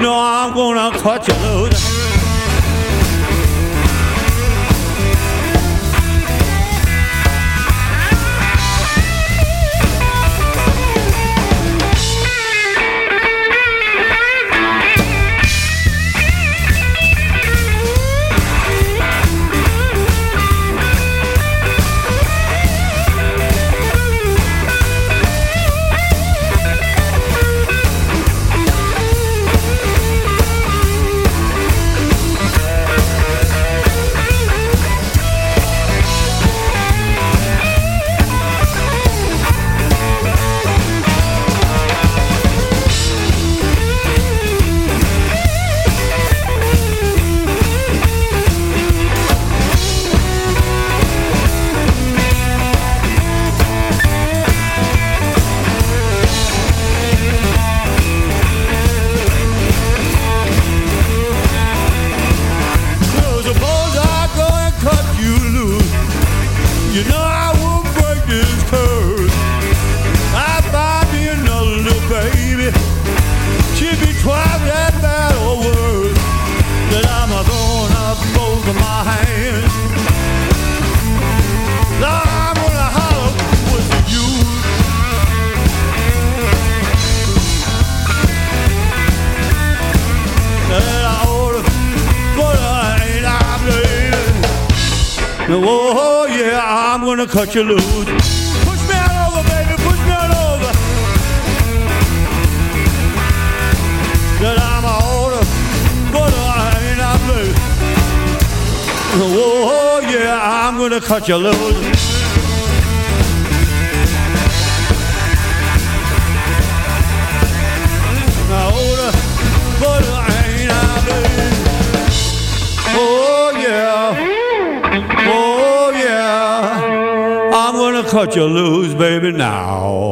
know I'm gonna cut you loose. let you lose. Push me out over, baby, push me out over. That I'm a order, but I ain't not blue. Oh, yeah, I'm gonna cut you loose. what you lose, baby, now.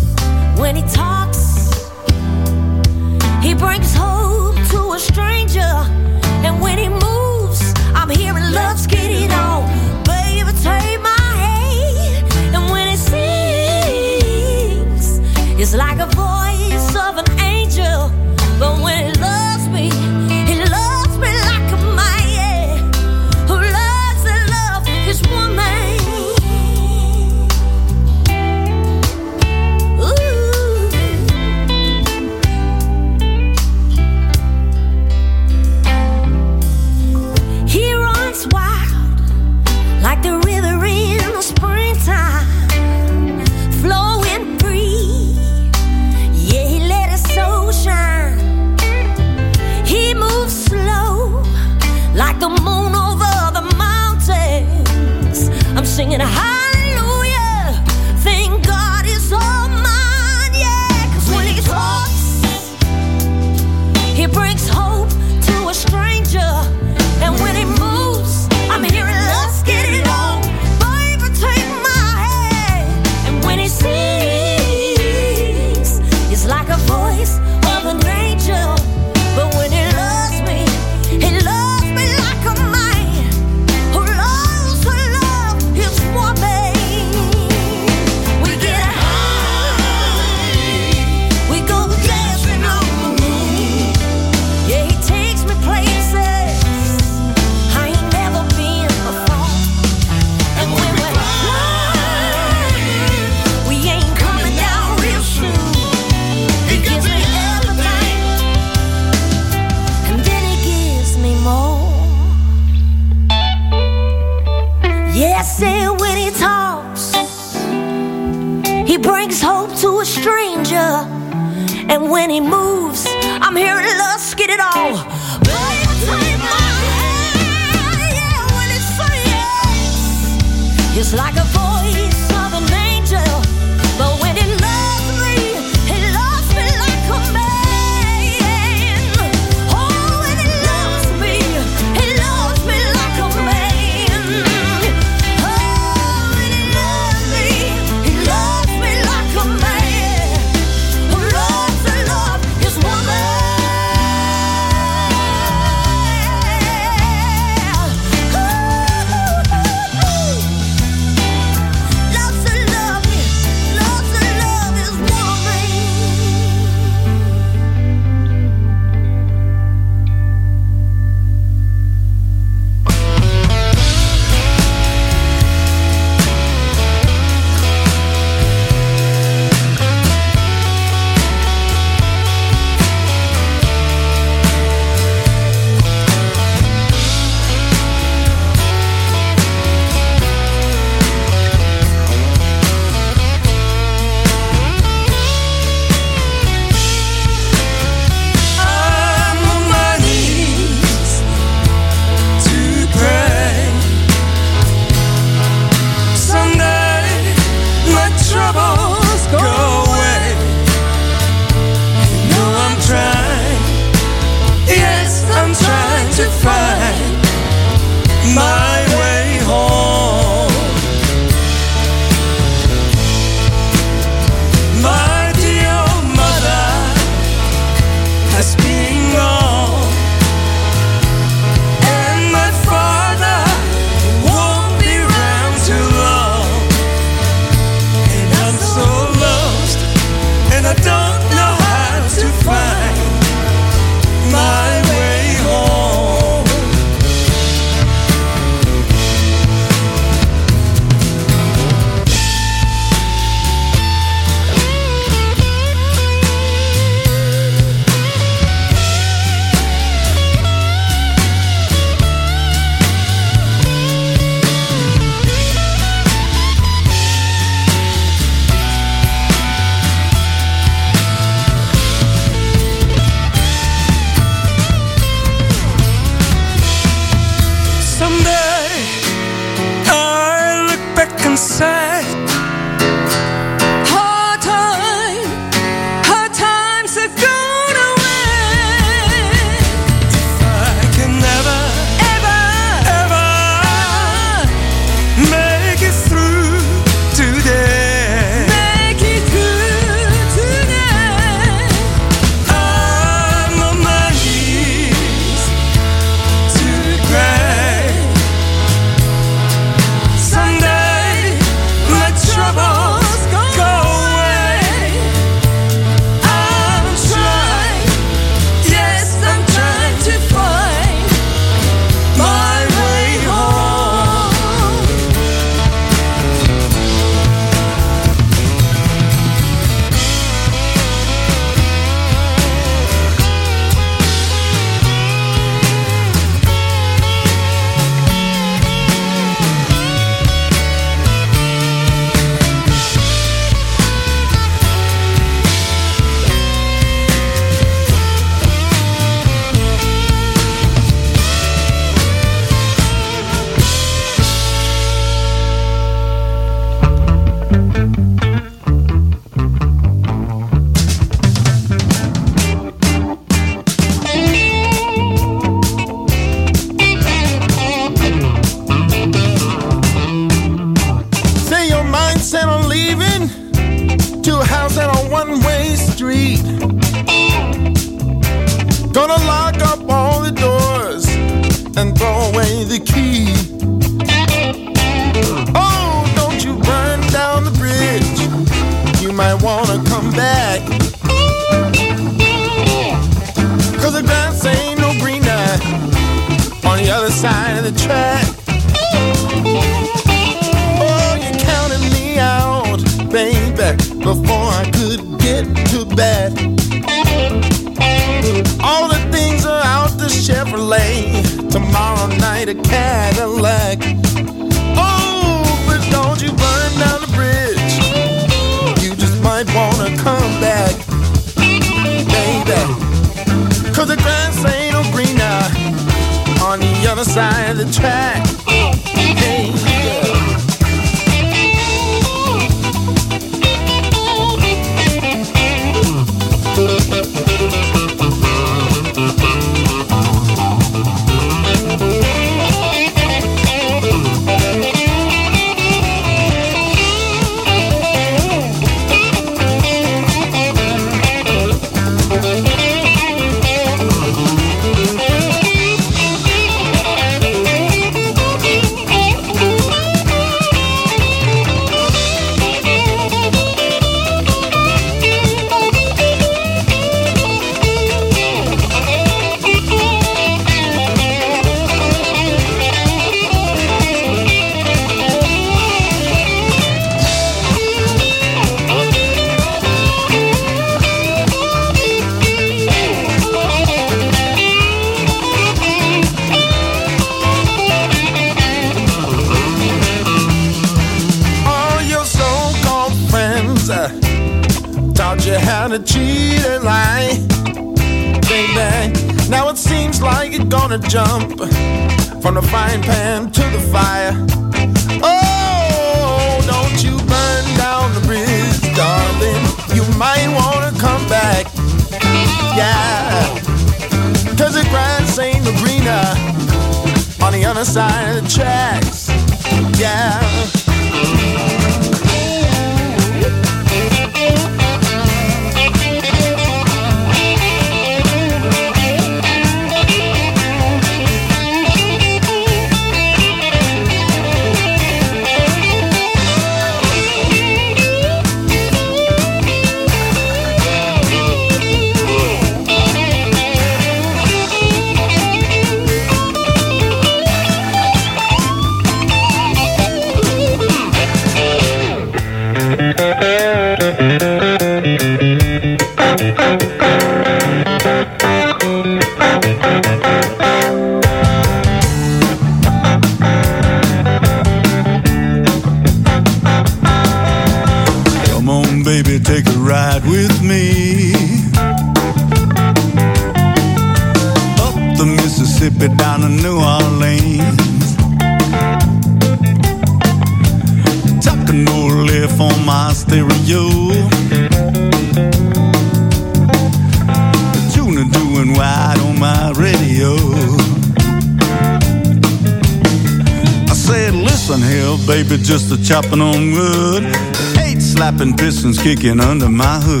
kicking under my hood.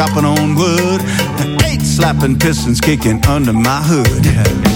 chopping on wood. Eight slapping pistons kicking under my hood.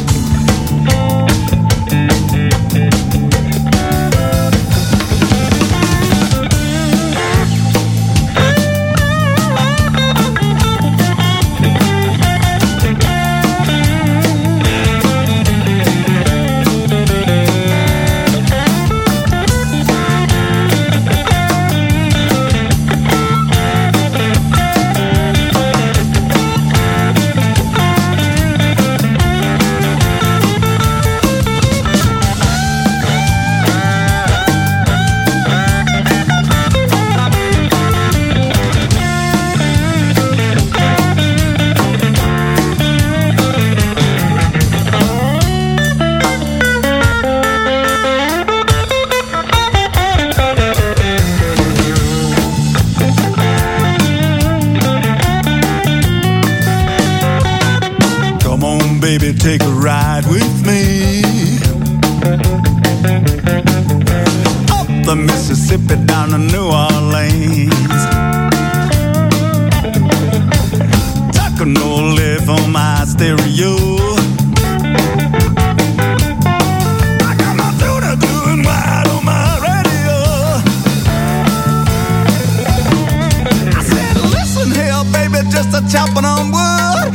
baby, just a chopping on wood.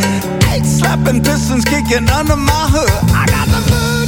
Eight slapping pistons kicking under my hood. I got the mood.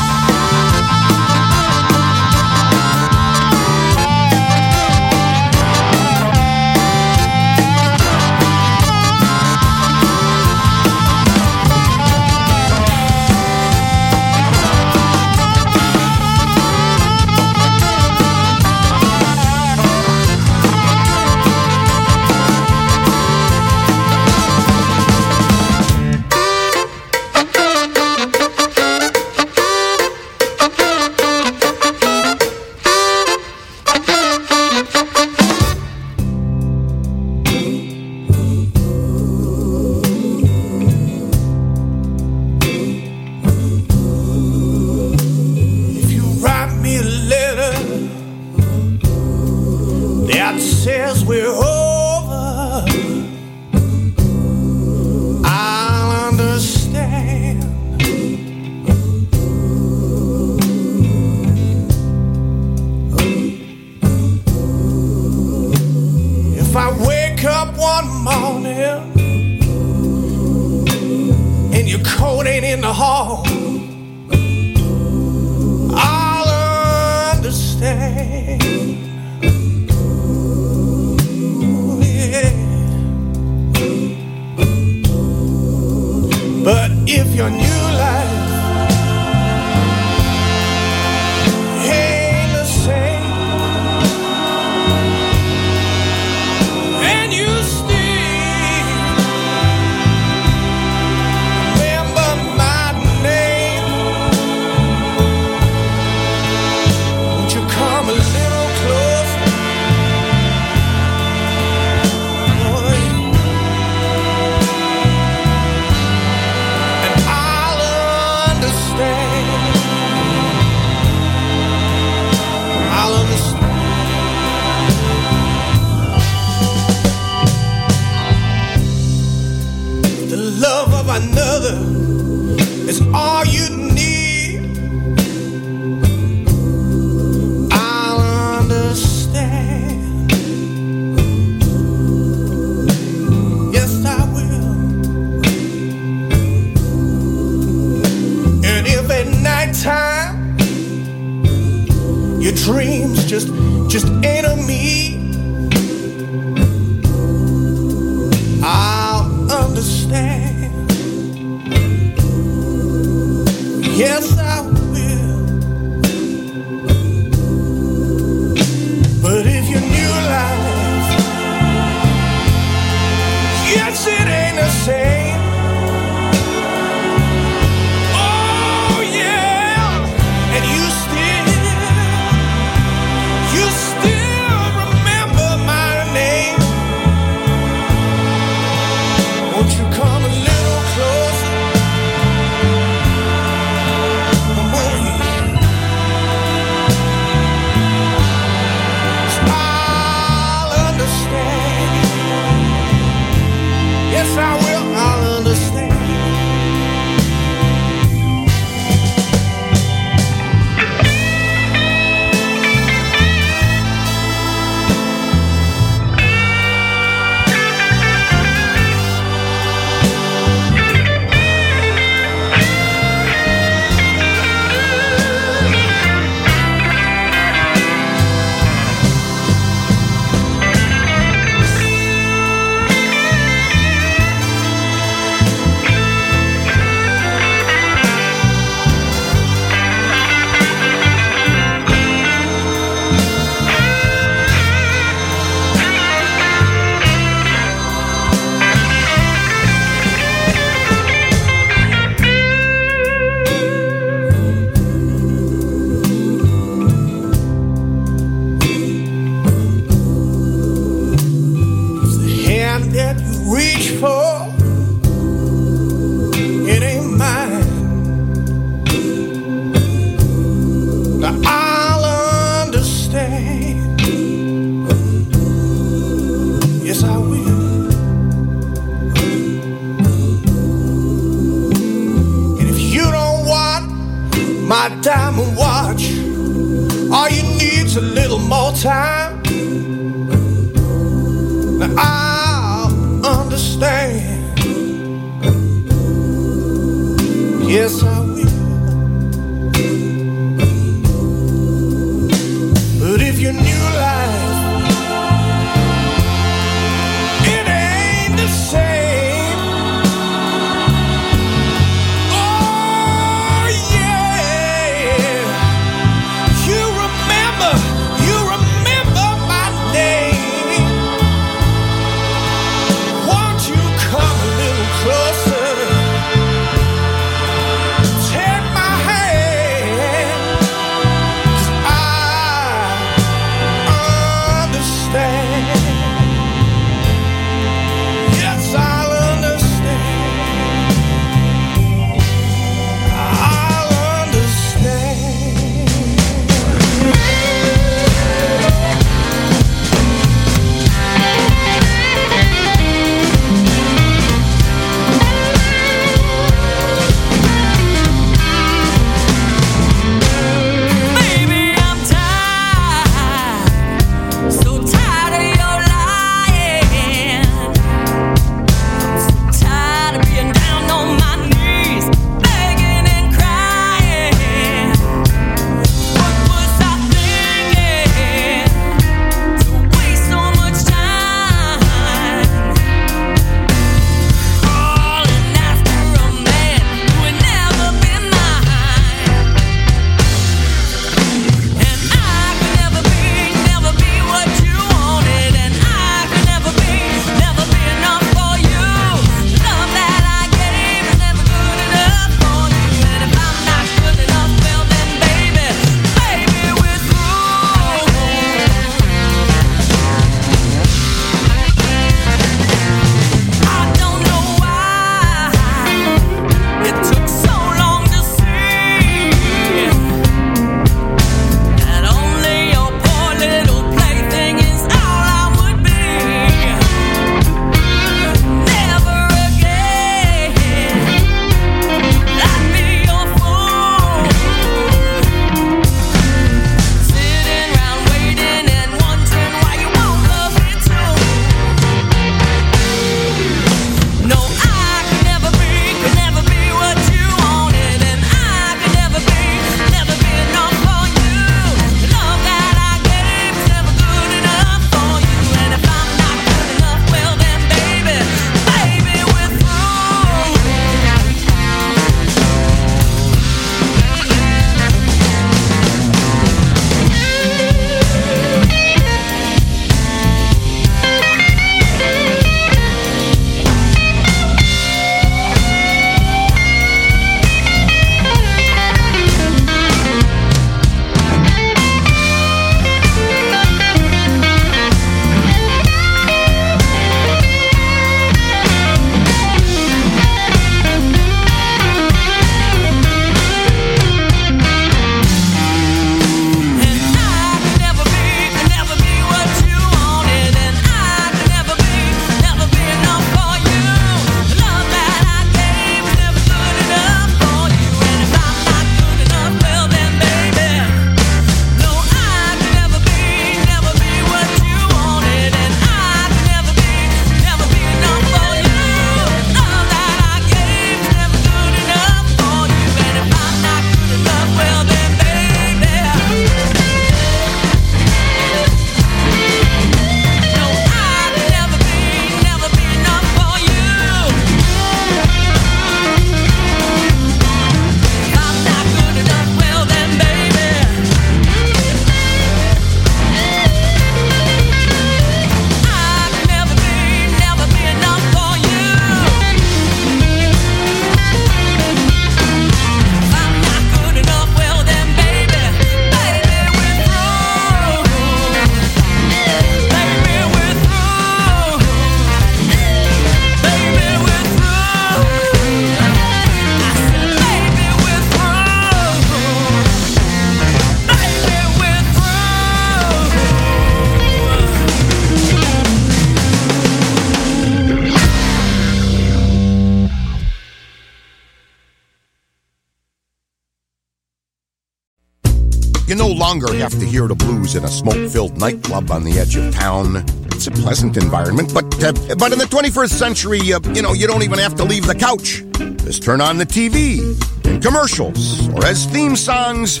longer have to hear the blues in a smoke filled nightclub on the edge of town. It's a pleasant environment, but, uh, but in the 21st century, uh, you know, you don't even have to leave the couch. Just turn on the TV, in commercials, or as theme songs,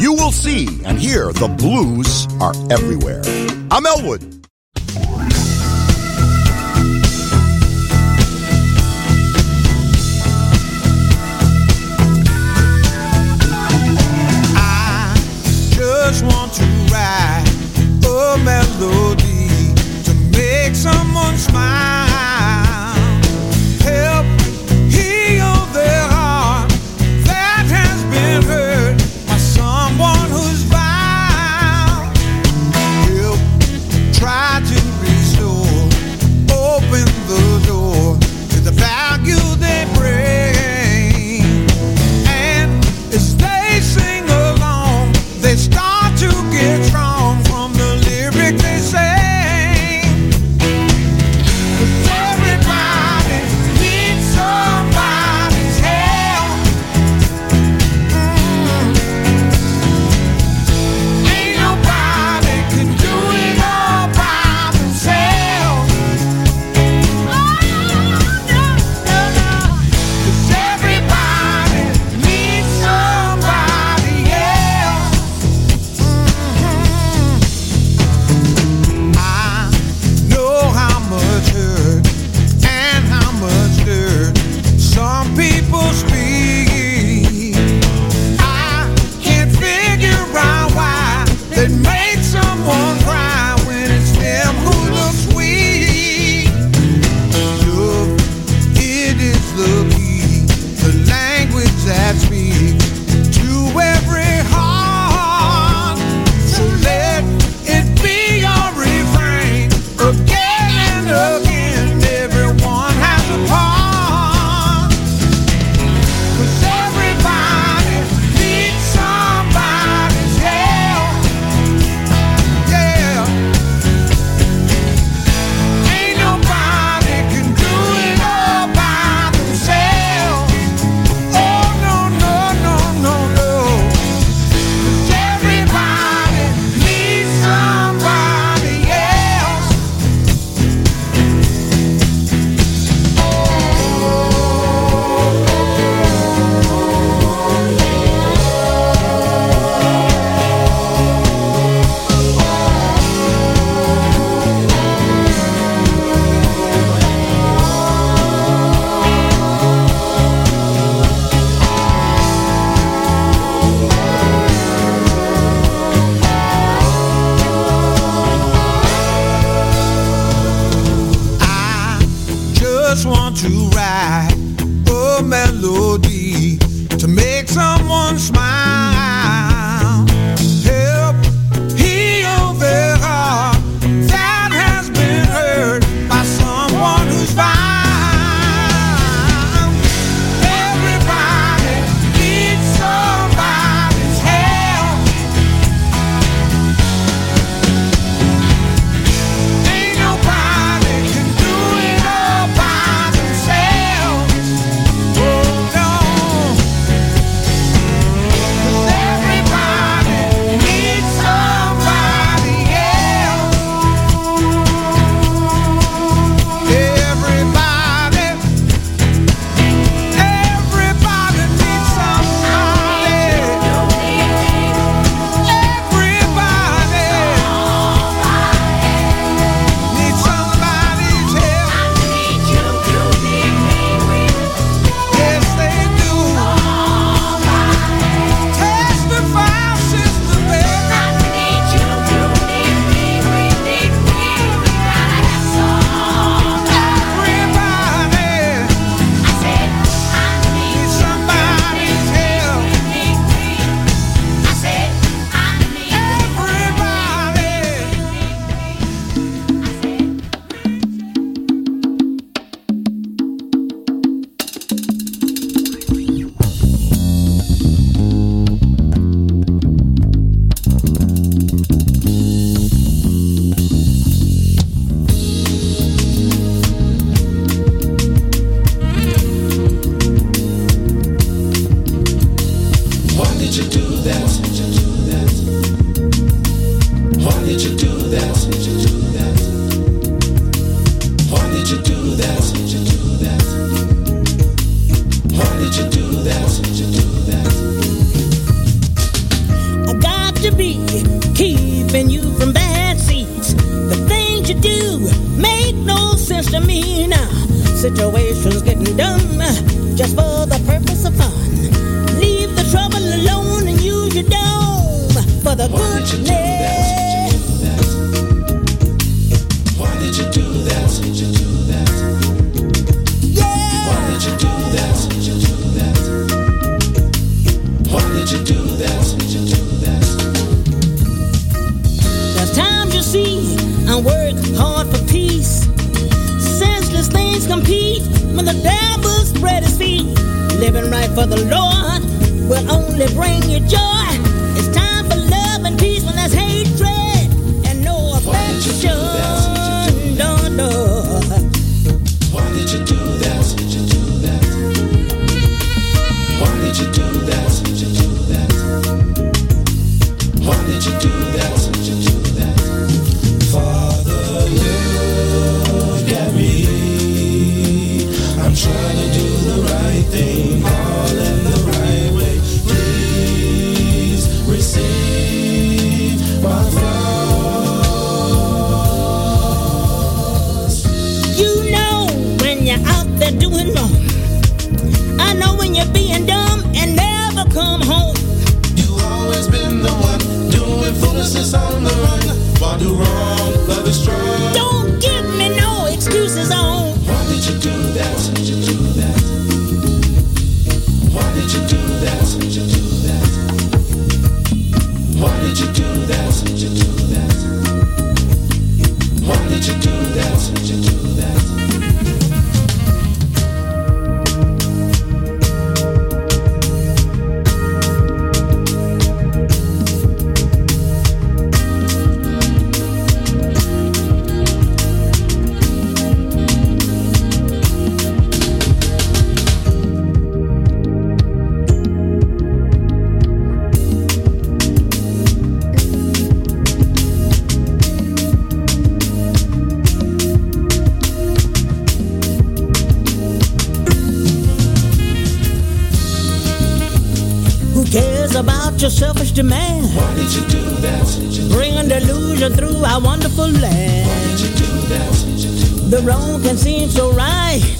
you will see and hear the blues are everywhere. I'm Elwood. Land. The wrong can seem so right.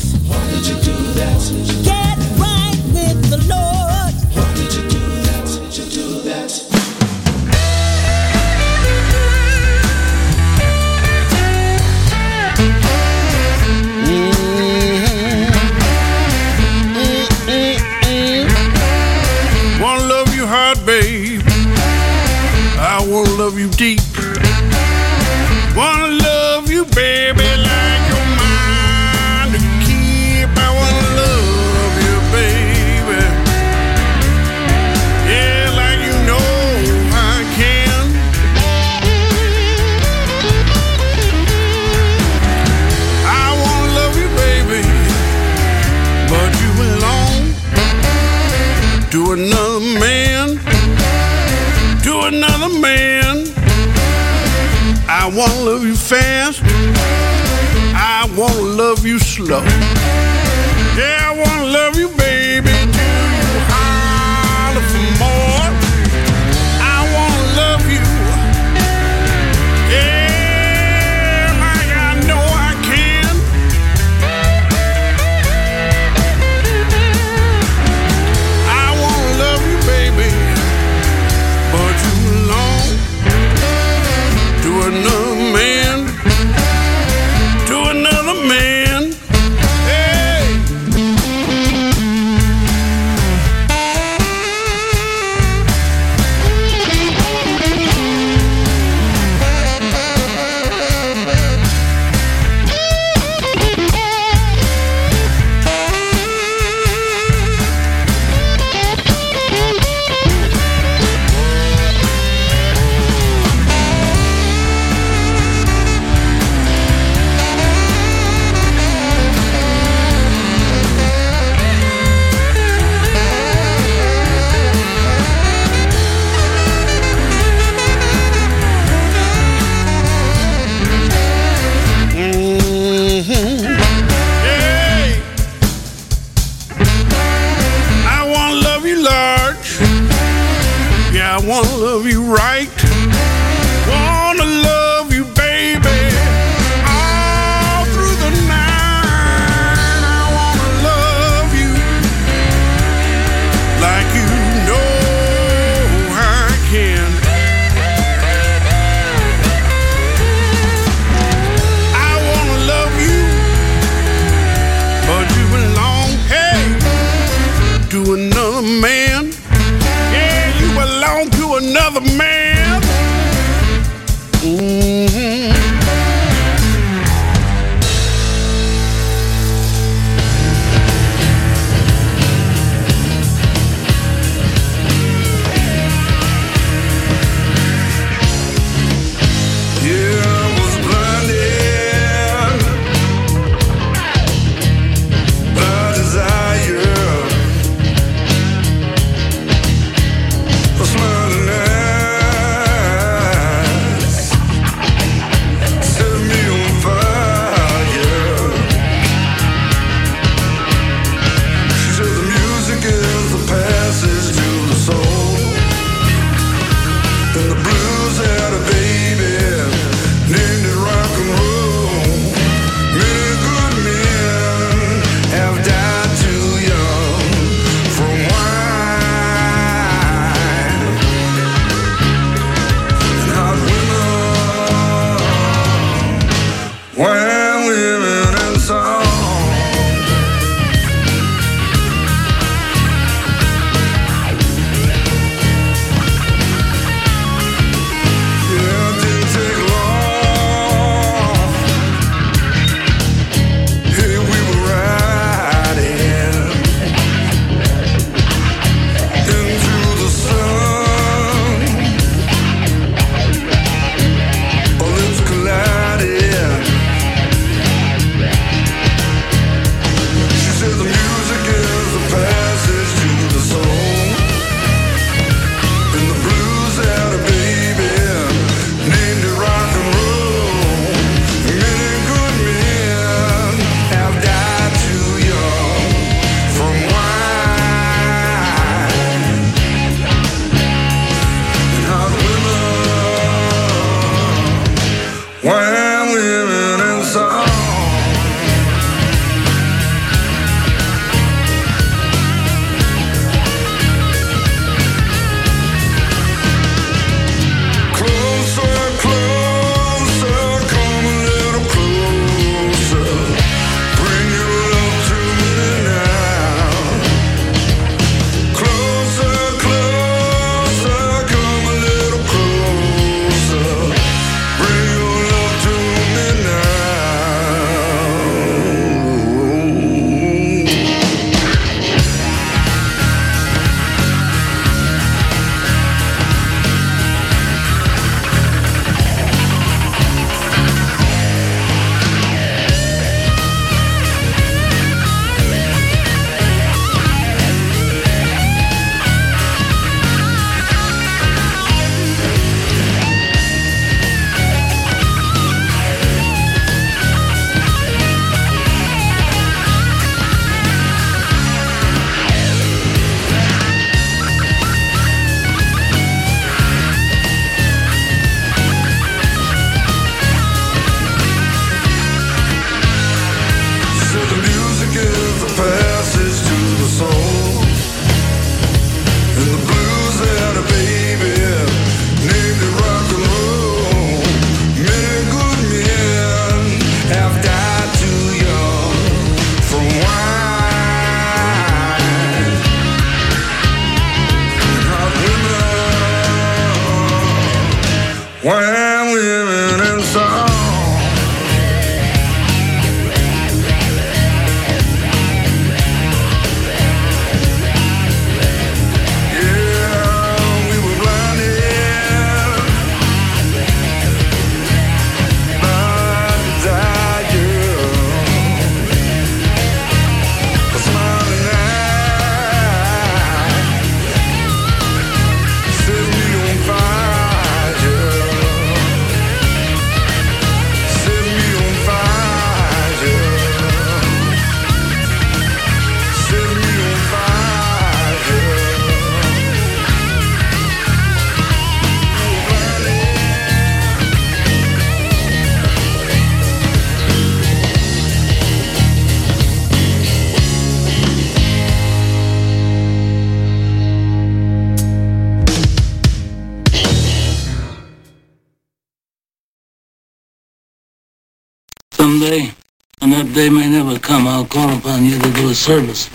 service.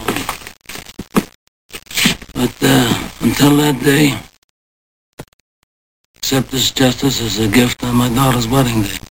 But uh, until that day, accept this justice as a gift on my daughter's wedding day.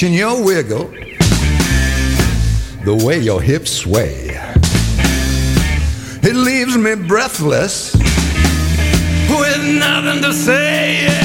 watching your wiggle, the way your hips sway. It leaves me breathless with nothing to say.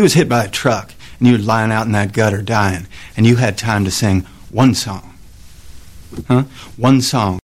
He was hit by a truck and you were lying out in that gutter dying, and you had time to sing one song. Huh? One song.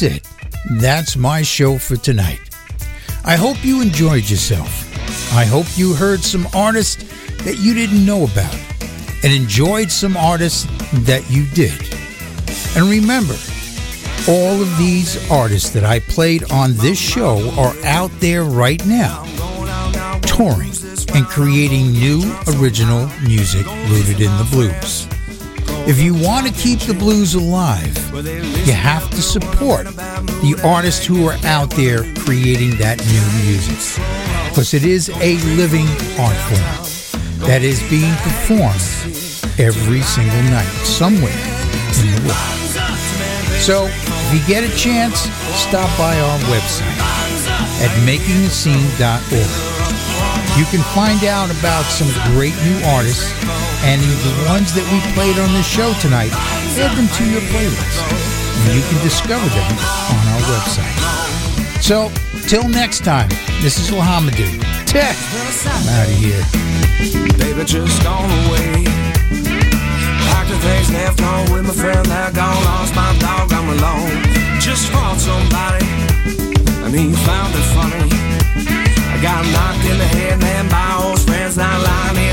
That's it. That's my show for tonight. I hope you enjoyed yourself. I hope you heard some artists that you didn't know about and enjoyed some artists that you did. And remember, all of these artists that I played on this show are out there right now, touring and creating new original music rooted in the blues. If you want to keep the blues alive, you have to support the artists who are out there creating that new music. Because it is a living art form that is being performed every single night somewhere in the world. So, if you get a chance, stop by our website at makingascene.org. You can find out about some great new artists and the ones that we played on the show tonight, add them to your playlist. And you can discover them on our website. So, till next time, this is Lahamadou. Tech. I'm out of here. Baby, just gone away. Packed the things, left home with my friend that gone. Lost my dog, I'm alone. Just fought somebody, and he found it funny. I got knocked in the head, man, by old friends. Now lying